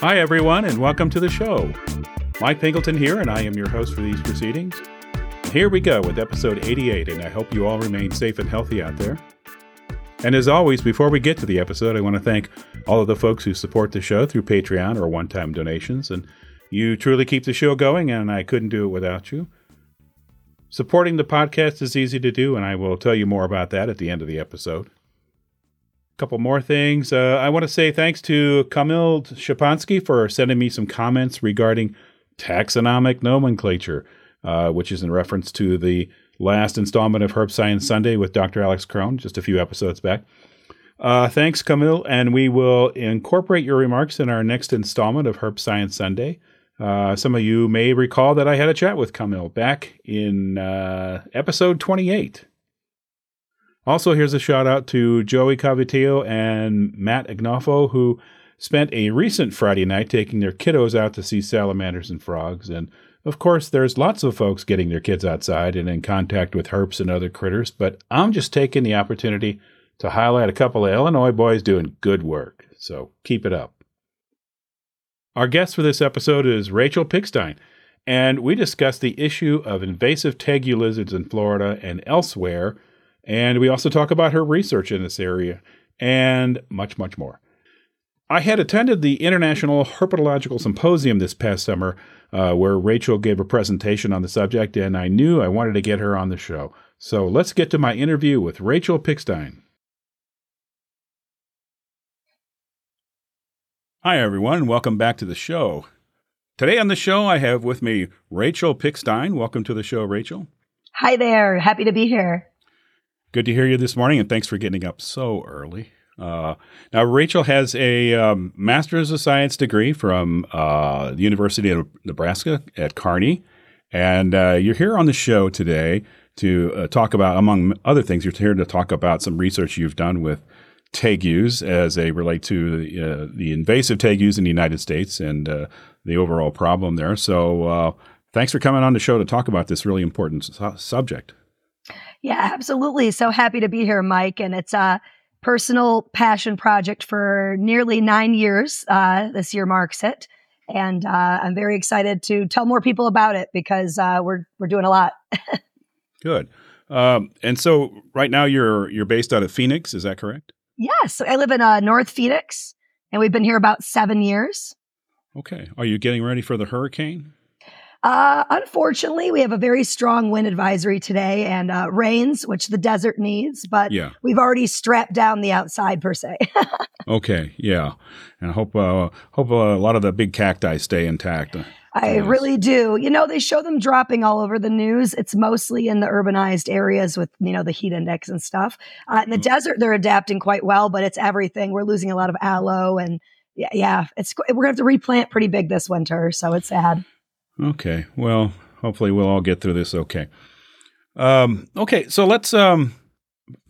Hi, everyone, and welcome to the show. Mike Pingleton here, and I am your host for these proceedings. Here we go with episode 88, and I hope you all remain safe and healthy out there. And as always, before we get to the episode, I want to thank all of the folks who support the show through Patreon or one time donations. And you truly keep the show going, and I couldn't do it without you. Supporting the podcast is easy to do, and I will tell you more about that at the end of the episode. Couple more things. Uh, I want to say thanks to Kamil Shapansky for sending me some comments regarding taxonomic nomenclature, uh, which is in reference to the last installment of Herp Science Sunday with Dr. Alex Krohn, just a few episodes back. Uh, thanks, Camille, and we will incorporate your remarks in our next installment of Herp Science Sunday. Uh, some of you may recall that I had a chat with Camille back in uh, episode 28. Also, here's a shout out to Joey Cavitillo and Matt Agnolfo, who spent a recent Friday night taking their kiddos out to see salamanders and frogs. And of course, there's lots of folks getting their kids outside and in contact with herps and other critters, but I'm just taking the opportunity to highlight a couple of Illinois boys doing good work. So keep it up. Our guest for this episode is Rachel Pikstein, and we discuss the issue of invasive tegu lizards in Florida and elsewhere. And we also talk about her research in this area and much, much more. I had attended the International Herpetological Symposium this past summer, uh, where Rachel gave a presentation on the subject, and I knew I wanted to get her on the show. So let's get to my interview with Rachel Pikstein. Hi, everyone. Welcome back to the show. Today on the show, I have with me Rachel Pikstein. Welcome to the show, Rachel. Hi there. Happy to be here. Good to hear you this morning, and thanks for getting up so early. Uh, now, Rachel has a um, Master's of Science degree from uh, the University of Nebraska at Kearney, and uh, you're here on the show today to uh, talk about, among other things, you're here to talk about some research you've done with tegus as they relate to the, uh, the invasive tegus in the United States and uh, the overall problem there. So, thanks for coming on the show to talk about this really important su- subject. Yeah, absolutely. So happy to be here, Mike. And it's a personal passion project for nearly nine years. Uh, this year marks it. And uh, I'm very excited to tell more people about it because uh, we're we're doing a lot. Good. Um, and so right now you're you're based out of Phoenix, is that correct? Yes, I live in uh, North Phoenix, and we've been here about seven years. Okay. Are you getting ready for the hurricane? Uh, unfortunately, we have a very strong wind advisory today and uh, rains, which the desert needs, but yeah. we've already strapped down the outside per se. okay, yeah, and I hope uh, hope uh, a lot of the big cacti stay intact. I yes. really do. You know, they show them dropping all over the news. It's mostly in the urbanized areas with, you know, the heat index and stuff. Uh, in the mm-hmm. desert, they're adapting quite well, but it's everything. We're losing a lot of aloe and yeah, yeah, it's we're gonna have to replant pretty big this winter, so it's sad. Okay. Well, hopefully we'll all get through this okay. Um, okay, so let's um,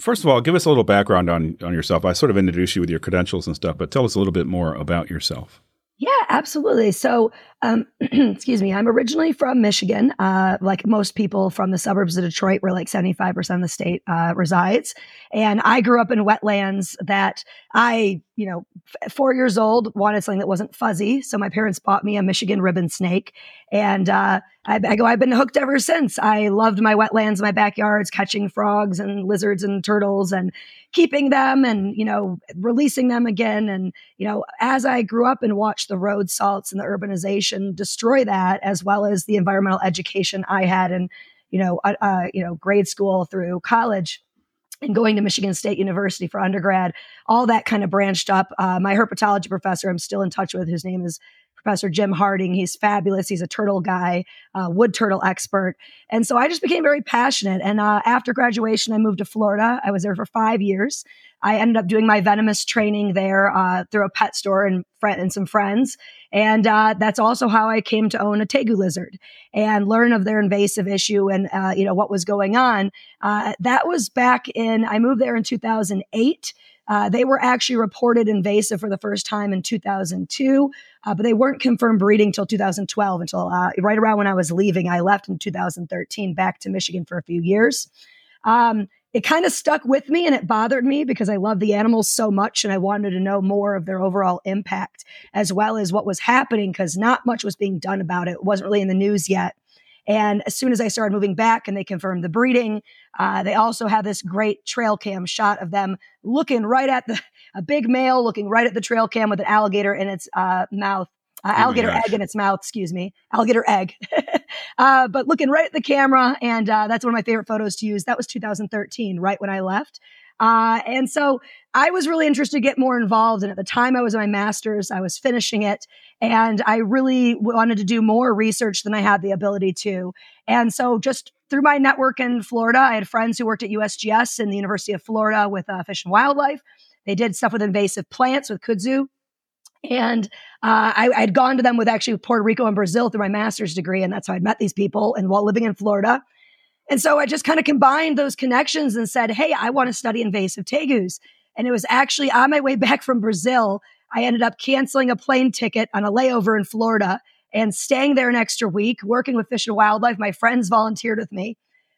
first of all give us a little background on on yourself. I sort of introduced you with your credentials and stuff, but tell us a little bit more about yourself. Yeah, absolutely. So, um, excuse me, I'm originally from Michigan, uh, like most people from the suburbs of Detroit, where like 75% of the state uh, resides. And I grew up in wetlands that I, you know, f- four years old, wanted something that wasn't fuzzy. So my parents bought me a Michigan ribbon snake. And uh, I, I, go, I've been hooked ever since. I loved my wetlands, my backyards, catching frogs and lizards and turtles and keeping them and, you know, releasing them again. And, you know, as I grew up and watched the road salts and the urbanization destroy that, as well as the environmental education I had in, you know, uh, uh you know, grade school through college, and going to Michigan State University for undergrad, all that kind of branched up. Uh, my herpetology professor, I'm still in touch with, whose name is Professor Jim Harding. He's fabulous. He's a turtle guy, uh, wood turtle expert. And so I just became very passionate. And uh, after graduation, I moved to Florida. I was there for five years. I ended up doing my venomous training there uh, through a pet store and, friend, and some friends. And uh, that's also how I came to own a tegu lizard and learn of their invasive issue and uh, you know what was going on. Uh, that was back in I moved there in 2008. Uh, they were actually reported invasive for the first time in 2002, uh, but they weren't confirmed breeding until 2012, until uh, right around when I was leaving. I left in 2013 back to Michigan for a few years. Um, it kind of stuck with me and it bothered me because I love the animals so much and I wanted to know more of their overall impact as well as what was happening because not much was being done about it. It wasn't really in the news yet. And as soon as I started moving back and they confirmed the breeding, uh, they also have this great trail cam shot of them looking right at the a big male looking right at the trail cam with an alligator in its uh, mouth uh, oh alligator egg in its mouth, excuse me, alligator egg. uh, but looking right at the camera, and uh, that's one of my favorite photos to use. That was 2013, right when I left. Uh, and so I was really interested to get more involved. And at the time I was in my master's, I was finishing it, and I really wanted to do more research than I had the ability to. And so just through my network in Florida, I had friends who worked at USGS and the University of Florida with uh, Fish and Wildlife. They did stuff with invasive plants with kudzu. And uh, I, had gone to them with actually Puerto Rico and Brazil through my master's degree. And that's how I'd met these people and while living in Florida. And so I just kind of combined those connections and said, Hey, I want to study invasive tegus. And it was actually on my way back from Brazil. I ended up canceling a plane ticket on a layover in Florida and staying there an extra week, working with Fish and Wildlife. My friends volunteered with me.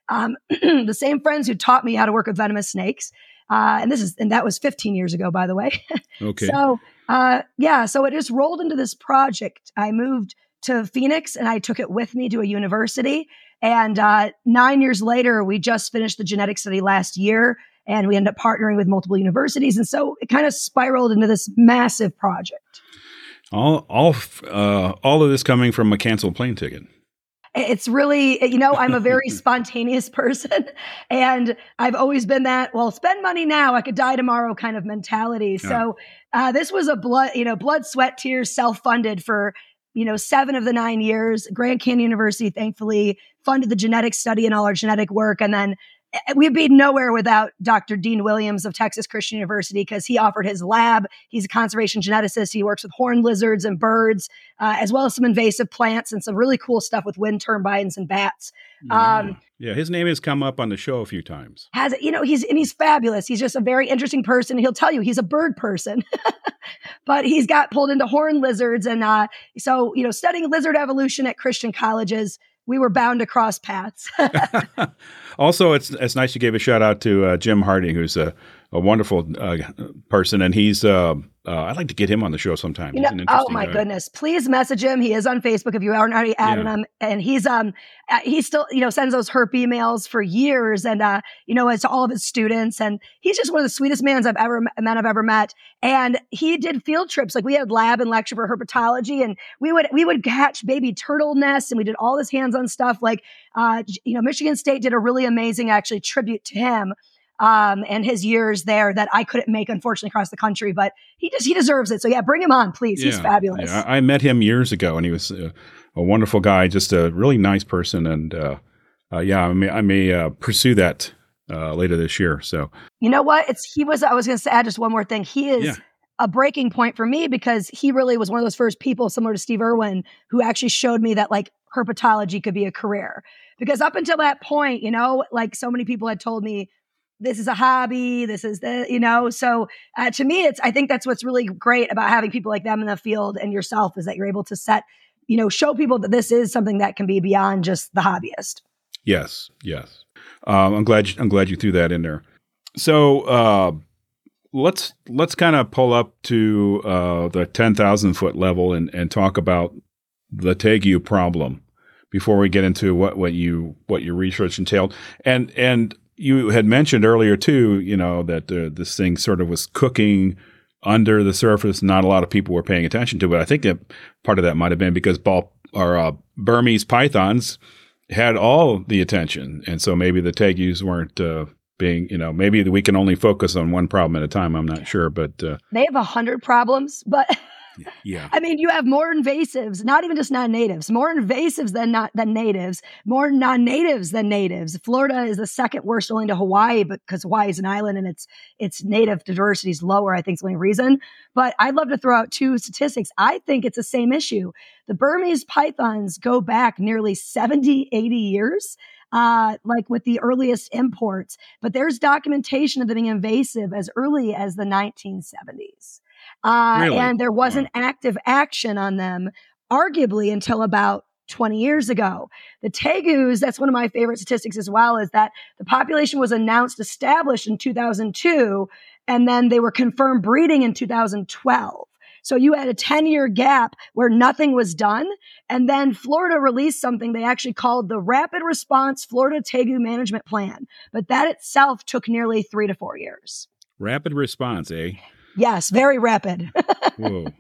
Um, the same friends who taught me how to work with venomous snakes. Uh, and this is, and that was 15 years ago, by the way. Okay. so uh, yeah, so it just rolled into this project. I moved to Phoenix and I took it with me to a university. And uh, nine years later, we just finished the genetic study last year and we ended up partnering with multiple universities. And so it kind of spiraled into this massive project. All, all, uh, all of this coming from a canceled plane ticket it's really you know i'm a very spontaneous person and i've always been that well spend money now i could die tomorrow kind of mentality yeah. so uh, this was a blood you know blood sweat tears self-funded for you know seven of the nine years grand canyon university thankfully funded the genetic study and all our genetic work and then we'd be nowhere without Dr. Dean Williams of Texas Christian University because he offered his lab. He's a conservation geneticist. He works with horned lizards and birds, uh, as well as some invasive plants and some really cool stuff with wind turbines and bats. Yeah. Um, yeah, his name has come up on the show a few times. Has it? You know, he's and he's fabulous. He's just a very interesting person. He'll tell you he's a bird person, but he's got pulled into horned lizards, and uh, so you know, studying lizard evolution at Christian colleges we were bound to cross paths. also, it's it's nice you gave a shout out to uh, Jim Harding, who's a, a wonderful uh, person, and he's uh, uh, I'd like to get him on the show sometime. You know, oh my guy. goodness! Please message him. He is on Facebook if you aren't already added yeah. him, and he's um uh, he still you know sends those herp emails for years, and uh you know it's all of his students, and he's just one of the sweetest men I've ever men I've ever met. And he did field trips, like we had lab and lecture for herpetology, and we would we would catch baby turtle nests, and we did all this hands on stuff. Like uh you know Michigan State did a really amazing actually tribute to him um, and his years there that I couldn't make, unfortunately, across the country. But he just he deserves it. So yeah, bring him on, please. Yeah, He's fabulous. Yeah. I met him years ago, and he was a, a wonderful guy, just a really nice person. And uh, uh, yeah, I may I may uh, pursue that uh, later this year. So you know what? It's he was. I was going to add just one more thing. He is. Yeah. A breaking point for me because he really was one of those first people, similar to Steve Irwin, who actually showed me that like herpetology could be a career. Because up until that point, you know, like so many people had told me, this is a hobby this is the you know so uh, to me it's i think that's what's really great about having people like them in the field and yourself is that you're able to set you know show people that this is something that can be beyond just the hobbyist. Yes yes. Um, i'm glad you, i'm glad you threw that in there. So uh, let's let's kind of pull up to uh, the 10,000 foot level and, and talk about the tegu problem before we get into what, what you what your research entailed. And and you had mentioned earlier too, you know, that uh, this thing sort of was cooking under the surface. Not a lot of people were paying attention to it. I think that part of that might have been because ball or uh, Burmese pythons had all the attention, and so maybe the tegus weren't uh, being, you know, maybe we can only focus on one problem at a time. I'm not sure, but uh, they have a hundred problems, but. Yeah. I mean, you have more invasives, not even just non-natives, more invasives than not than natives, more non-natives than natives. Florida is the second worst only to Hawaii, but because Hawaii is an island and its its native diversity is lower. I think is the only reason. But I'd love to throw out two statistics. I think it's the same issue. The Burmese pythons go back nearly 70, 80 years uh, like with the earliest imports. But there's documentation of them being invasive as early as the 1970s. Uh, Really? And there wasn't active action on them, arguably, until about 20 years ago. The Tegus, that's one of my favorite statistics as well, is that the population was announced established in 2002, and then they were confirmed breeding in 2012. So you had a 10 year gap where nothing was done. And then Florida released something they actually called the Rapid Response Florida Tegu Management Plan. But that itself took nearly three to four years. Rapid response, eh? Yes, very rapid. Whoa.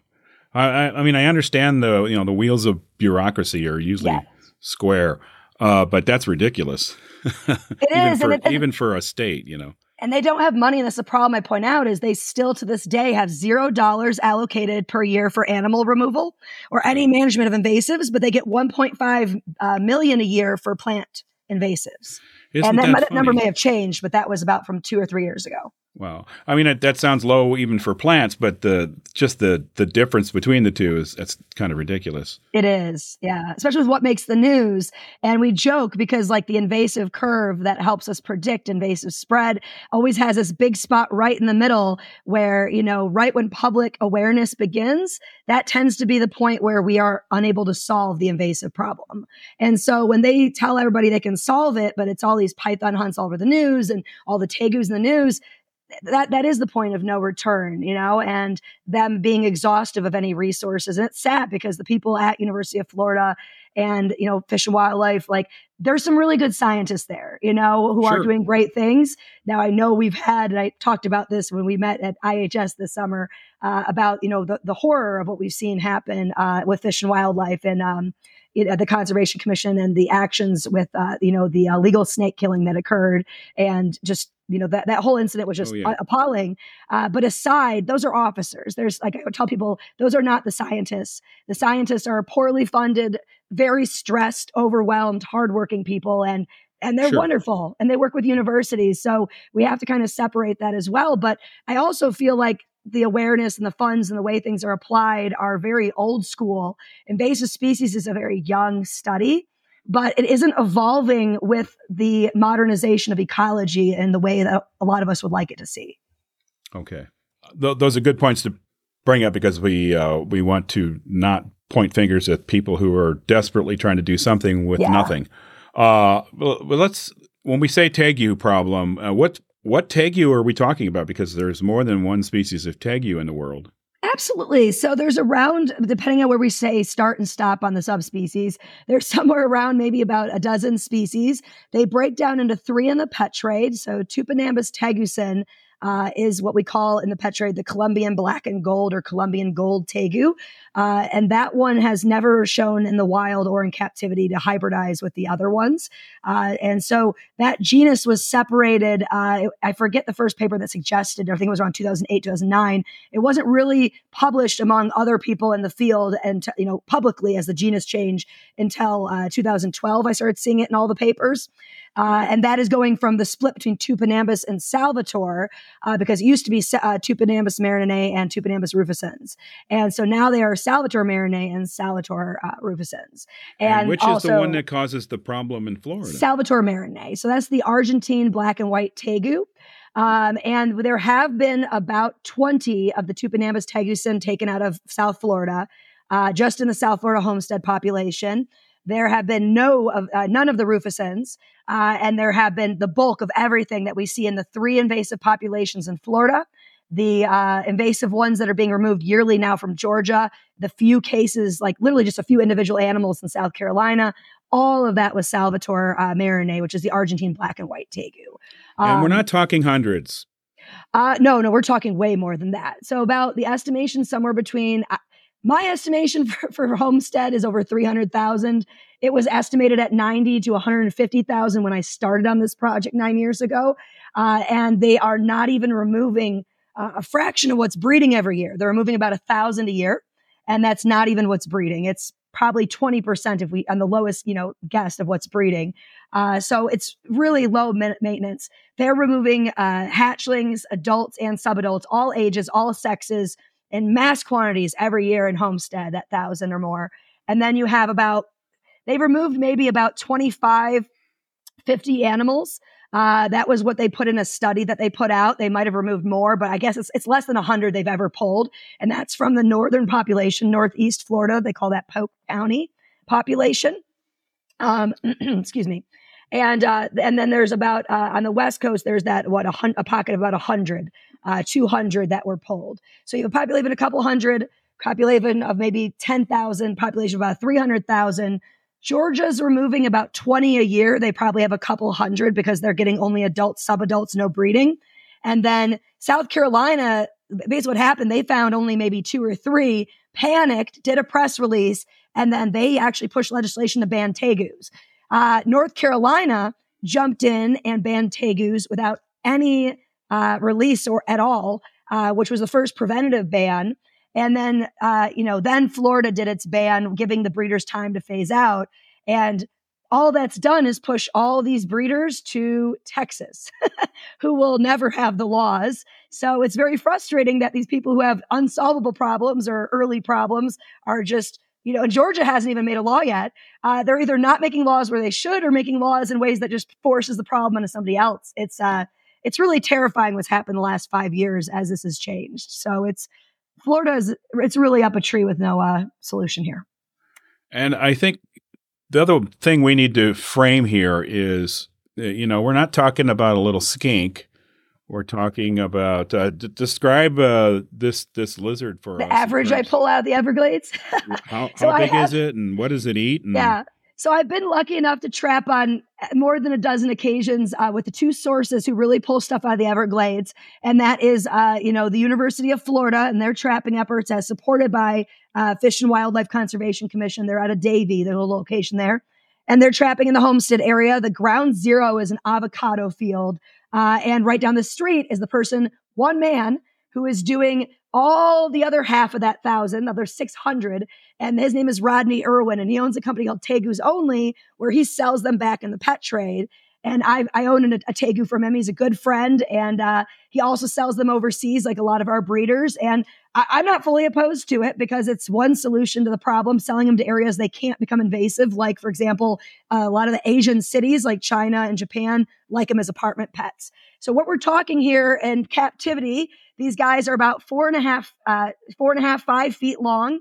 I, I, mean, I understand the you know the wheels of bureaucracy are usually Yes. square, uh, but that's ridiculous. It even is, for it- even for a state, you know. and they don't have money. And that's the problem I point out is they still to this day have zero dollars allocated per year for animal removal or any management of invasives, but they get 1.5 uh, million a year for plant invasives. Isn't and that that number may have changed, but that was about from two or three years ago. Wow. I mean, it, that sounds low even for plants, but the just the the difference between the two is that's kind of ridiculous. It is, yeah, especially with what makes the news. And we joke because, like, the invasive curve that helps us predict invasive spread always has this big spot right in the middle where, you know, right when public awareness begins, that tends to be the point where we are unable to solve the invasive problem. And so when they tell everybody they can solve it, but it's all these python hunts all over the news and all the tegus in the news, that that is the point of no return, you know, and them being exhaustive of any resources. And it's sad because the people at University of Florida and you know Fish and Wildlife, like there's some really good scientists there, you know, who Sure. are doing great things. Now I know we've had, and I talked about this when we met at IHS this summer uh, about you know the the horror of what we've seen happen uh, with Fish and Wildlife and um, you know, the Conservation Commission and the actions with uh, you know the uh, legal snake killing that occurred and just you know that that whole incident was just Oh, yeah. appalling. Uh, but aside, those are officers. There's like I would tell people, those are not the scientists. The scientists are poorly funded, very stressed, overwhelmed, hardworking people, and and they're Sure. wonderful, and they work with universities. So we have to kind of separate that as well. But I also feel like the awareness and the funds and the way things are applied are very old school. Invasive species is a very young study but it isn't evolving with the modernization of ecology in the way that a lot of us would like it to see. Okay, Th- those are good points to bring up because we uh, we want to not point fingers at people who are desperately trying to do something with Yeah. nothing. Uh, well, let's when we say tegu problem, uh, what what tegu are we talking about? Because there's more than one species of tegu in the world. Absolutely. So there's around, depending on where we say start and stop on the subspecies, there's somewhere around maybe about a dozen species. They break down into three in the pet trade. So Tupinambus teguixin uh, is what we call in the pet trade the Colombian black and gold or Colombian gold tegu. Uh, and that one has never shown in the wild or in captivity to hybridize with the other ones. Uh, and so that genus was separated. Uh, I forget the first paper that suggested, I think it was around 2008, 2009 it wasn't really published among other people in the field and you know publicly as the genus change until uh, 2012 i started seeing it in all the papers uh, and that is going from the split between Tupinambus and Salvator, uh, because it used to be uh, Tupinambus merianae and Tupinambus rufescens, and so now they are Salvator merianae and Salvator uh, rufescens. And, which also, is the one that causes the problem in Florida? Salvator Merianae. So that's the Argentine black and white tegu. Um, and there have been about 20 of the Tupinambus teguixin taken out of South Florida, uh, just in the South Florida homestead population. There have been no of uh, none of the rufescens, uh, and there have been the bulk of everything that we see in the three invasive populations in Florida. The uh, invasive ones that are being removed yearly now from Georgia, the few cases, like literally just a few individual animals in South Carolina, all of that was Salvator uh, Merianae, which is the Argentine black and white tegu. and we're Um, not talking hundreds. uh, no, no, we're talking way more than that. So about the estimation somewhere between uh, my estimation for, for Homestead is over 300,000. It was estimated at 90 to 150,000 when I started on this project nine years ago. Uh, and they are not even removing uh, a fraction of what's breeding every year. They're removing about a thousand a year. and that's not even what's breeding. It's probably 20% if we on the lowest you know guess of what's breeding uh, so it's really low maintenance they're removing uh, hatchlings adults and subadults all ages all sexes in mass quantities every year in homestead at thousand or more and then you have about they've removed maybe about 25 50 animals uh, that was what they put in a study that they put out. They might have removed more, but I guess it's, it's less than 100 they've ever pulled. And that's from the northern population, Northeast Florida. They call that Polk County population. Um, excuse me. And, uh, and then there's about, uh, on the West Coast, there's that, what, a, hun- a pocket of about 100, uh, 200 that were pulled. So you have a population of a couple hundred, population of maybe 10,000, population of about 300,000, Georgia's removing about 20 a year. They probably have a couple hundred because they're getting only adults, subadults, no breeding. And then South Carolina, basically what happened, they found only maybe two or three, panicked, did a press release, and then they actually pushed legislation to ban tegus. Uh, North Carolina jumped in and banned tegus without any uh, release or at all, uh, which was the first preventative ban. And then, uh, you know, then Florida did its ban, giving the breeders time to phase out. And all that's done is push all these breeders to Texas, who will never have the laws. So it's very frustrating that these people who have unsolvable problems or early problems are just, you know, and Georgia hasn't even made a law yet. Uh, they're either not making laws where they should or making laws in ways that just forces the problem onto somebody else. It's, uh, it's really terrifying what's happened the last five years as this has changed. So it's Florida is it's really up a tree with no uh, solution here. And I think the other thing we need to frame here is, uh, you know, we're not talking about a little skink. We're talking about uh, d- describe uh, this this lizard for the us. average I pull out of the Everglades. how, how big have, is it, and what does it eat? And, yeah, so I've been lucky enough to trap on more than a dozen occasions uh, with the two sources who really pull stuff out of the Everglades, and that is, uh, you know, the University of Florida and their trapping efforts, as supported by uh, Fish and Wildlife Conservation Commission. They're out of Davie, there's a location there, and they're trapping in the Homestead area. The ground zero is an avocado field, uh, and right down the street is the person, one man, who is doing all the other half of that thousand, other 600. And his name is Rodney Irwin, and he owns a company called Tegus Only, where he sells them back in the pet trade. And I, I own a, a Tegu from him. He's a good friend. And uh, he also sells them overseas, like a lot of our breeders. And I, am not fully opposed to it because it's one solution to the problem, selling them to areas they can't become invasive. Like, for example, uh, a lot of the Asian cities like China and Japan like them as apartment pets. So, what we're talking here in captivity these guys are about four and a half, uh, four and a half, five feet long.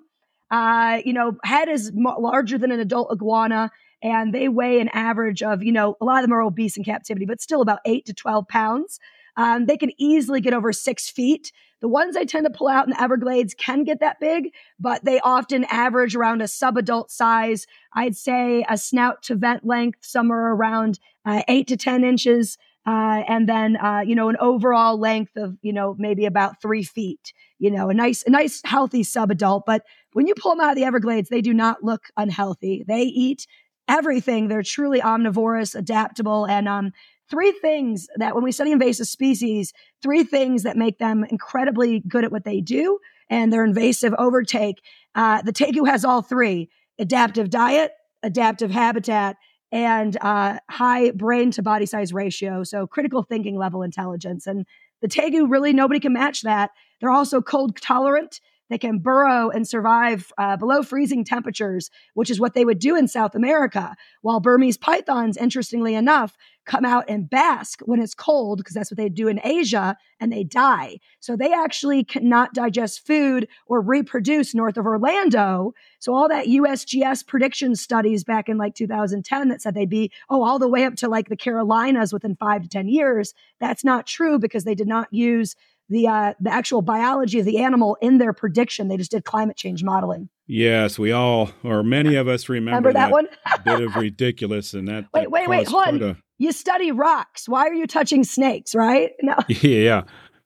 Uh, you know, head is larger than an adult iguana, and they weigh an average of, you know, a lot of them are obese in captivity, but still about eight to 12 pounds. Um, they can easily get over six feet. The ones I tend to pull out in the Everglades can get that big, but they often average around a subadult size. I'd say a snout to vent length somewhere around uh, eight to 10 inches. Uh, and then uh, you know an overall length of you know maybe about three feet. You know, a nice, a nice, healthy subadult. But when you pull them out of the Everglades, they do not look unhealthy. They eat everything. They're truly omnivorous, adaptable, and um, three things that when we study invasive species, three things that make them incredibly good at what they do and their invasive overtake. Uh, the tegu has all three: adaptive diet, adaptive habitat, and uh, high brain to body size ratio. So critical thinking level intelligence. And the Tegu really nobody can match that. They're also cold tolerant. They can burrow and survive uh, below freezing temperatures, which is what they would do in South America. While Burmese pythons, interestingly enough, come out and bask when it's cold, because that's what they do in Asia, and they die. So they actually cannot digest food or reproduce north of Orlando. So all that USGS prediction studies back in like 2010 that said they'd be, oh, all the way up to like the Carolinas within five to 10 years, that's not true because they did not use the uh, the actual biology of the animal in their prediction. They just did climate change modeling. Yes, we all, or many of us, remember, remember that, that, one. bit of ridiculous, and that. Wait, wait, wait, hold on. You study rocks. Why are you touching snakes? Right? No. Yeah,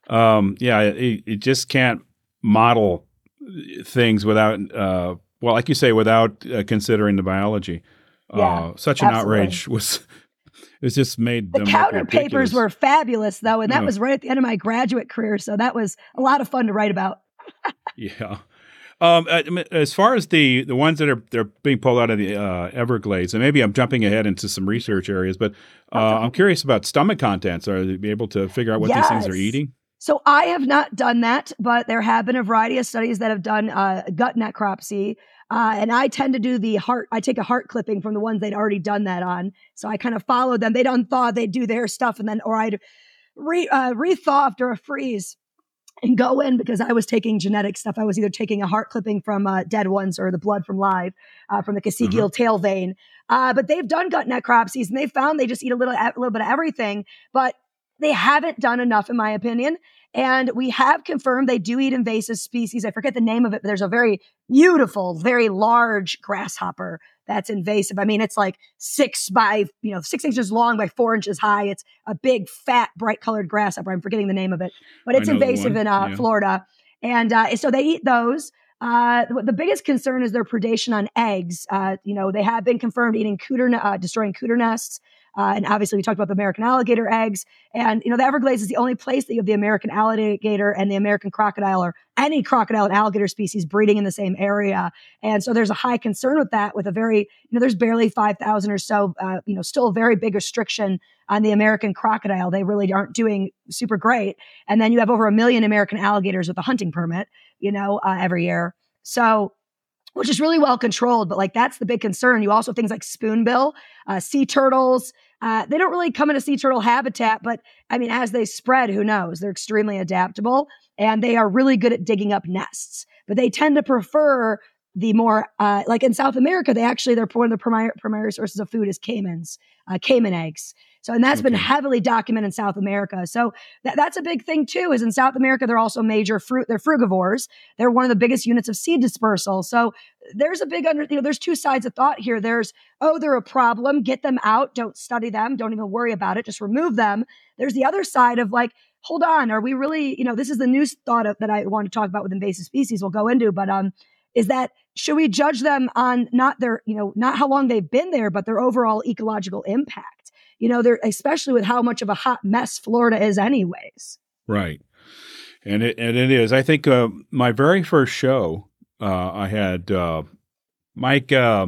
yeah, um, yeah. It, it, just can't model things without, uh, well, like you say, without uh, considering the biology. Yeah, uh, such an absolutely. outrage was it just made the counter papers were fabulous though, and that was right at the end of my graduate career. So that was a lot of fun to write about. yeah. Um, uh, as far as the, the ones that are they're being pulled out of the uh, Everglades, and maybe I'm jumping ahead into some research areas, but uh, I'm curious about stomach contents. Are they able to figure out what yes. these things are eating? So I have not done that, but there have been a variety of studies that have done uh, gut necropsy. Uh, and I tend to do the heart. I take a heart clipping from the ones they'd already done that on. So I kind of follow them. They'd unthaw, they'd do their stuff, and then, or I'd re, uh, rethaw after a freeze and go in because I was taking genetic stuff. I was either taking a heart clipping from uh, dead ones or the blood from live uh, from the coccygeal mm-hmm. tail vein. Uh, but they've done gut necropsies and they found they just eat a little, a little bit of everything, but they haven't done enough, in my opinion. And we have confirmed they do eat invasive species. I forget the name of it, but there's a very beautiful, very large grasshopper that's invasive. I mean, it's like six by, you know, six inches long by four inches high. It's a big, fat, bright colored grasshopper. I'm forgetting the name of it, but it's invasive in uh, yeah. Florida. And uh, so they eat those. Uh, the, biggest concern is their predation on eggs. Uh, you know, they have been confirmed eating cooter, uh, destroying cooter nests. Uh, and obviously, we talked about the American alligator eggs. And, you know, the Everglades is the only place that you have the American alligator and the American crocodile or any crocodile and alligator species breeding in the same area. And so there's a high concern with that, with a very, you know, there's barely 5,000 or so, uh, you know, still a very big restriction on the American crocodile. They really aren't doing super great. And then you have over a million American alligators with a hunting permit, you know, uh, every year. So, which is really well controlled. But like that's the big concern. You also have things like spoonbill, uh, sea turtles. Uh, they don't really come into sea turtle habitat, but I mean, as they spread, who knows? They're extremely adaptable and they are really good at digging up nests. But they tend to prefer the more uh, like in South America, they actually they're one of the primary primary sources of food is caimans, uh, caiman eggs. So, and that's okay. been heavily documented in South America. So that, that's a big thing too, is in South America, they're also major fruit, they're frugivores. They're one of the biggest units of seed dispersal. So there's a big under, you know, there's two sides of thought here. There's, oh, they're a problem. Get them out. Don't study them. Don't even worry about it. Just remove them. There's the other side of like, hold on. Are we really, you know, this is the new thought of, that I want to talk about with invasive species we'll go into, but, um, is that should we judge them on not their, you know, not how long they've been there, but their overall ecological impact? You know, they're especially with how much of a hot mess Florida is, anyways. Right, and it and it is. I think uh, my very first show, uh, I had uh, Mike uh,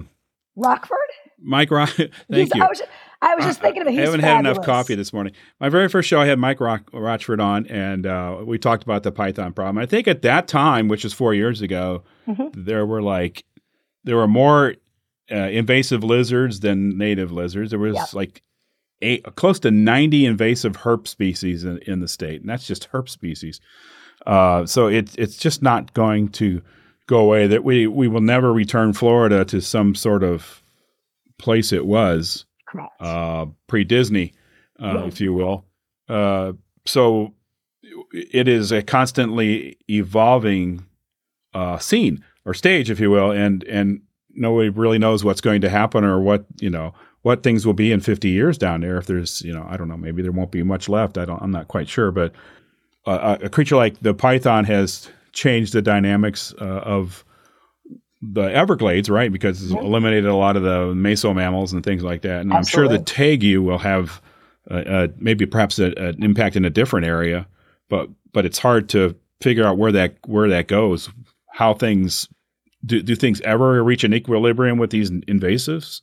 Rochford. Mike Rock. Thank He's, you. I was, I was just thinking of it. He's I haven't fabulous. had enough coffee this morning. My very first show, I had Mike Rock, Rochford on, and uh, we talked about the python problem. I think at that time, which is four years ago, mm-hmm. there were like there were more uh, invasive lizards than native lizards. There was yep. like eight, close to 90 invasive herp species in, in the state, and that's just herp species. Uh, so it, it's just not going to go away. That we we will never return Florida to some sort of place it was uh, pre Disney, uh, if you will. Uh, so it is a constantly evolving uh, scene or stage, if you will, and and nobody really knows what's going to happen or what you know what things will be in 50 years down there. If there's, you know, I don't know, maybe there won't be much left. I don't, I'm not quite sure. But uh, a creature like the python has changed the dynamics uh, of the Everglades, right? Because it's yeah. eliminated a lot of the meso mammals and things like that. And Absolutely. I'm sure the tegu will have uh, uh, maybe perhaps a, an impact in a different area, but but it's hard to figure out where that where that goes. How things do do things ever reach an equilibrium with these invasives?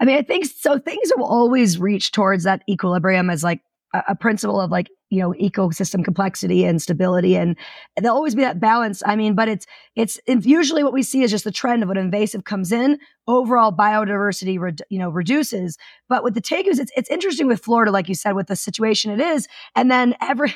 I mean, I think so. Things will always reach towards that equilibrium as like a, a principle of like you know ecosystem complexity and stability and there'll always be that balance i mean but it's it's, usually what we see is just the trend of when invasive comes in overall biodiversity re- you know reduces but with the tegus it's, it's interesting with florida like you said with the situation it is and then every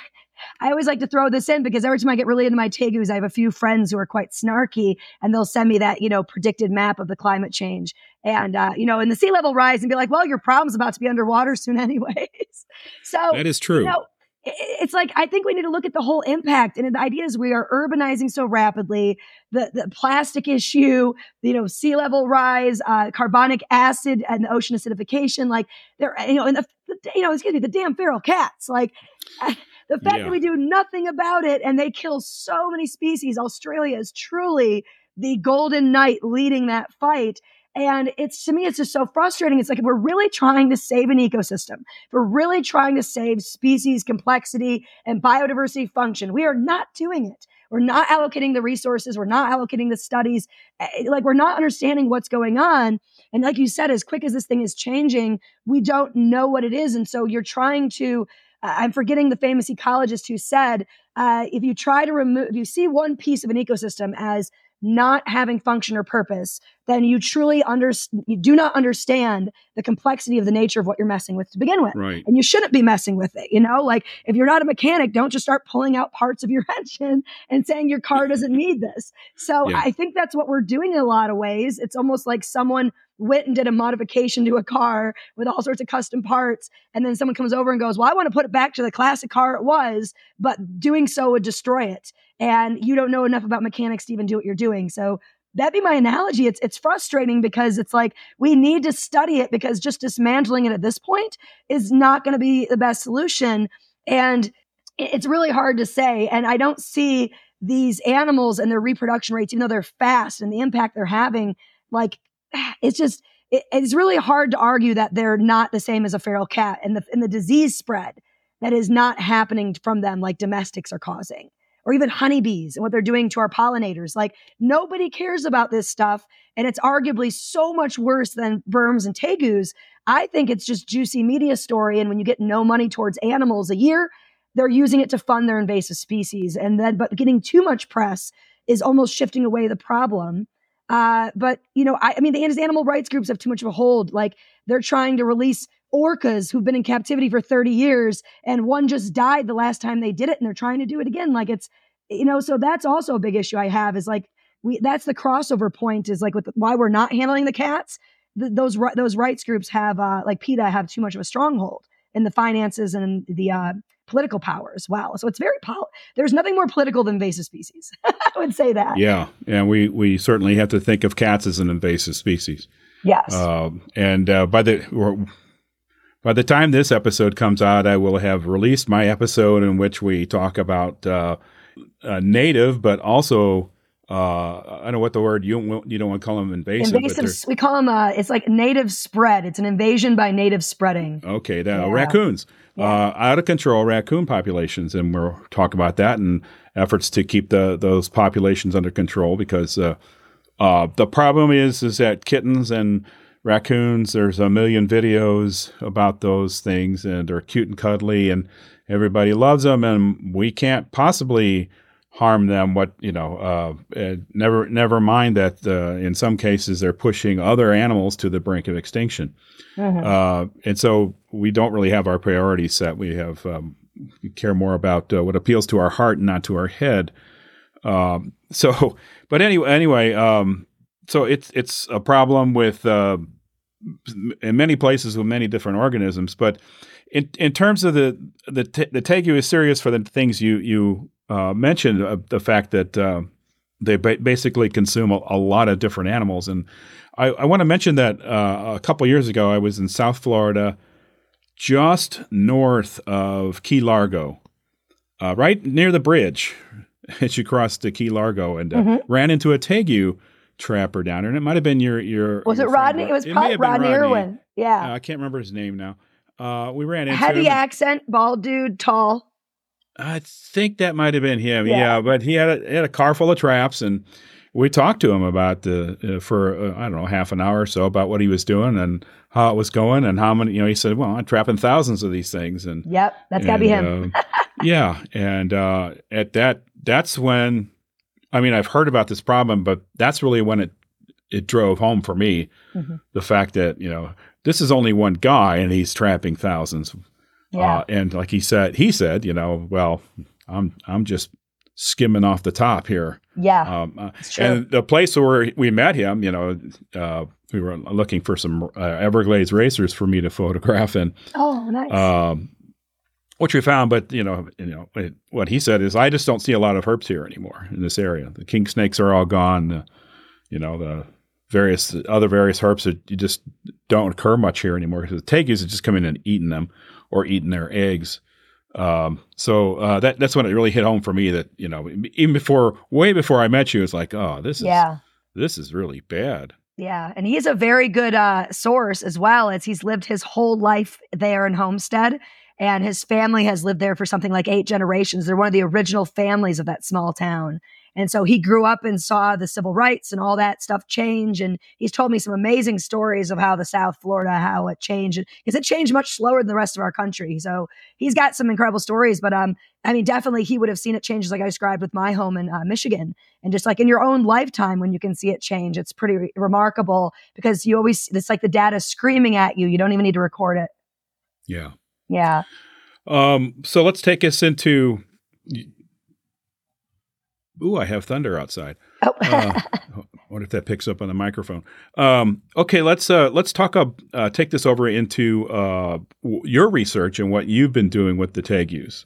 I always like to throw this in because every time I get really into my tegus, I have a few friends who are quite snarky and they'll send me that, you know, predicted map of the climate change and, uh, you know, and the sea level rise and be like, well, your problem's about to be underwater soon anyways. so that is true. You know, it's like I think we need to look at the whole impact. And the idea is we are urbanizing so rapidly. The the plastic issue, you know, sea level rise, uh, carbonic acid, and the ocean acidification. Like there, you know, and the, the you know, excuse me, the damn feral cats. Like the fact yeah. that we do nothing about it and they kill so many species. Australia is truly the golden knight leading that fight. And it's to me, it's just so frustrating. It's like if we're really trying to save an ecosystem, if we're really trying to save species complexity and biodiversity function, we are not doing it. we're not allocating the resources, we're not allocating the studies, eh, eh, like we're not understanding what's going on. And like you said, as quick as this thing is changing, we don't know what it is. And so you're trying to, I'm forgetting the famous ecologist who said, uh, if you try to remove, if you see one piece of an ecosystem as not having function or purpose, then you truly under, you do not understand the complexity of the nature of what you're messing with to begin with. Right. And you shouldn't be messing with it. You know, like if you're not a mechanic, don't just start pulling out parts of your engine and saying your car doesn't need this. So Yeah. I think that's what we're doing in a lot of ways. It's almost like someone went and did a modification to a car with all sorts of custom parts. And then someone comes over and goes, Well, I want to put it back to the classic car it was, but doing so would destroy it. And you don't know enough about mechanics to even do what you're doing. So that'd be my analogy. It's it's frustrating because it's like we need to study it because just dismantling it at this point is not going to be the best solution. And it's really hard to say. And I don't see these animals and their reproduction rates, even though they're fast and the impact they're having, like it's just it, it's really hard to argue that they're not the same as a feral cat and the and the disease spread that is not happening from them like domestics are causing or even honeybees and what they're doing to our pollinators. Like nobody cares about this stuff and it's arguably so much worse than berms and tegus. I think it's just juicy media story and when you get no money towards animals a year they're using it to fund their invasive species and then but getting too much press is almost shifting away the problem uh, but you know, I, I mean, the animal rights groups have too much of a hold. Like they're trying to release orcas who've been in captivity for 30 years, and one just died the last time they did it, and they're trying to do it again. Like it's, you know, so that's also a big issue I have. Is like we that's the crossover point. Is like with why we're not handling the cats. Th- those those rights groups have uh, like PETA have too much of a stronghold in the finances and the uh, political power as well. So it's very pol- there's nothing more political than invasive species. I would say that. Yeah, and we we certainly have to think of cats as an invasive species. Yes. Um, and uh, by the by the time this episode comes out, I will have released my episode in which we talk about uh, uh, native, but also uh, I don't know what the word you you don't want to call them invasive. invasive. We call them. Uh, it's like native spread. It's an invasion by native spreading. Okay, that Yeah. raccoons, Yeah. uh, out of control raccoon populations, and we'll talk about that and efforts to keep the those populations under control because uh, uh, the problem is is that kittens and raccoons. There's a million videos about those things, and they're cute and cuddly, and everybody loves them, and we can't possibly harm them what you know uh, never never mind that uh, in some cases they're pushing other animals to the brink of extinction Mhm. uh, and so we don't really have our priorities set. We have um, we care more about uh, what appeals to our heart and not to our head. Um, so, but anyway, anyway, um, so it's it's a problem with uh, in many places with many different organisms. But in in terms of the the t- the tegu is serious for the things you you uh, mentioned. Uh, the fact that uh, they ba- basically consume a, a lot of different animals and I, I want to mention that uh, a couple years ago, I was in South Florida, just north of Key Largo, uh, right near the bridge as you cross to Key Largo, and uh, Mhm. ran into a tegu trapper down there. And it might have been your your. Was your it Rodney? Rod- It was probably been Rodney, Irwin. Yeah. I can't remember his name now. Uh, we ran into Heavy him. accent, bald dude, tall. I think that might have been him. Yeah. Yeah, but he had a, he had a car full of traps, and we talked to him about the uh, for uh, I don't know half an hour or so about what he was doing and how it was going and how many. You know, he said, "Well, I'm trapping thousands of these things," and Yep, that's got to be him. uh, yeah, and uh, at that, that's when I mean I've heard about this problem, but that's really when it it drove home for me Mhm. the fact that you know this is only one guy and he's trapping thousands. Yeah. Uh, and like he said, he said, you know, well, I'm I'm just skimming off the top here. yeah. Um, uh, and the place where we met him, you know, uh, we were looking for some uh, Everglades racers for me to photograph, and oh, nice. um, which we found. But you know, you know, it, what he said is, I just don't see a lot of herps here anymore in this area. The king snakes are all gone. Uh, you know, the various other various herps that you just don't occur much here anymore because the tegus are just coming in and eating them or eating their eggs. Um, so uh, that that's when it really hit home for me that you know even before way before I met you, it's like oh this is yeah. this is really bad. Yeah, and he's a very good uh, source as well as he's lived his whole life there in Homestead, and his family has lived there for something like eight generations. They're one of the original families of that small town. And so he grew up and saw the civil rights and all that stuff change. And he's told me some amazing stories of how the South Florida, how it changed, because it changed much slower than the rest of our country. So he's got some incredible stories. But um, I mean, definitely he would have seen it change, like I described with my home in uh, Michigan. And just like in your own lifetime, when you can see it change, it's pretty re- remarkable because you always, it's like the data screaming at you. You don't even need to record it. Yeah. Yeah. Um, so let's take us into. Ooh, I have thunder outside. Oh. uh, what if that picks up on the microphone? Um, okay, let's uh, let's talk. Uh, take this over into uh, w- your research and what you've been doing with the tegus.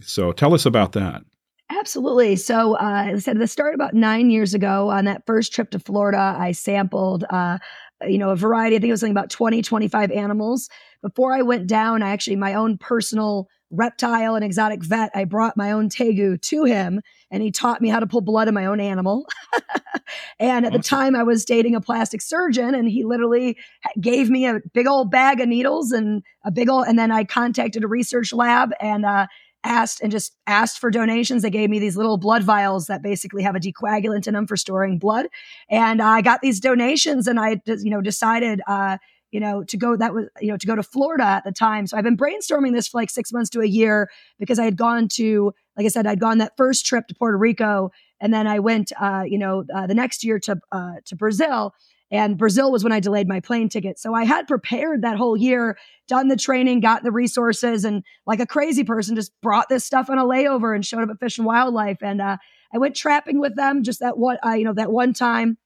So tell us about that. Absolutely. So, uh, I said, this started about nine years ago. On that first trip to Florida, I sampled, uh, you know, a variety. I think it was something about 20, 25 animals. Before I went down, I actually, my own personal reptile and exotic vet, I brought my own tegu to him and he taught me how to pull blood in my own animal. and at awesome. the time, I was dating a plastic surgeon and he literally gave me a big old bag of needles and a big old, and then I contacted a research lab and, uh, asked and just asked for donations. They gave me these little blood vials that basically have a decoagulant in them for storing blood. And I got these donations and I, you know, decided, uh, you know, to go, that was, you know, to go to Florida at the time. So I've been brainstorming this for like six months to a year because I had gone to, like I said, I'd gone that first trip to Puerto Rico and then I went, uh, you know, uh, the next year to, uh, to Brazil and Brazil was when I delayed my plane ticket. So I had prepared that whole year, done the training, got the resources, and like a crazy person, just brought this stuff on a layover and showed up at Fish and Wildlife. And uh, I went trapping with them just that one, uh, you know, that one time.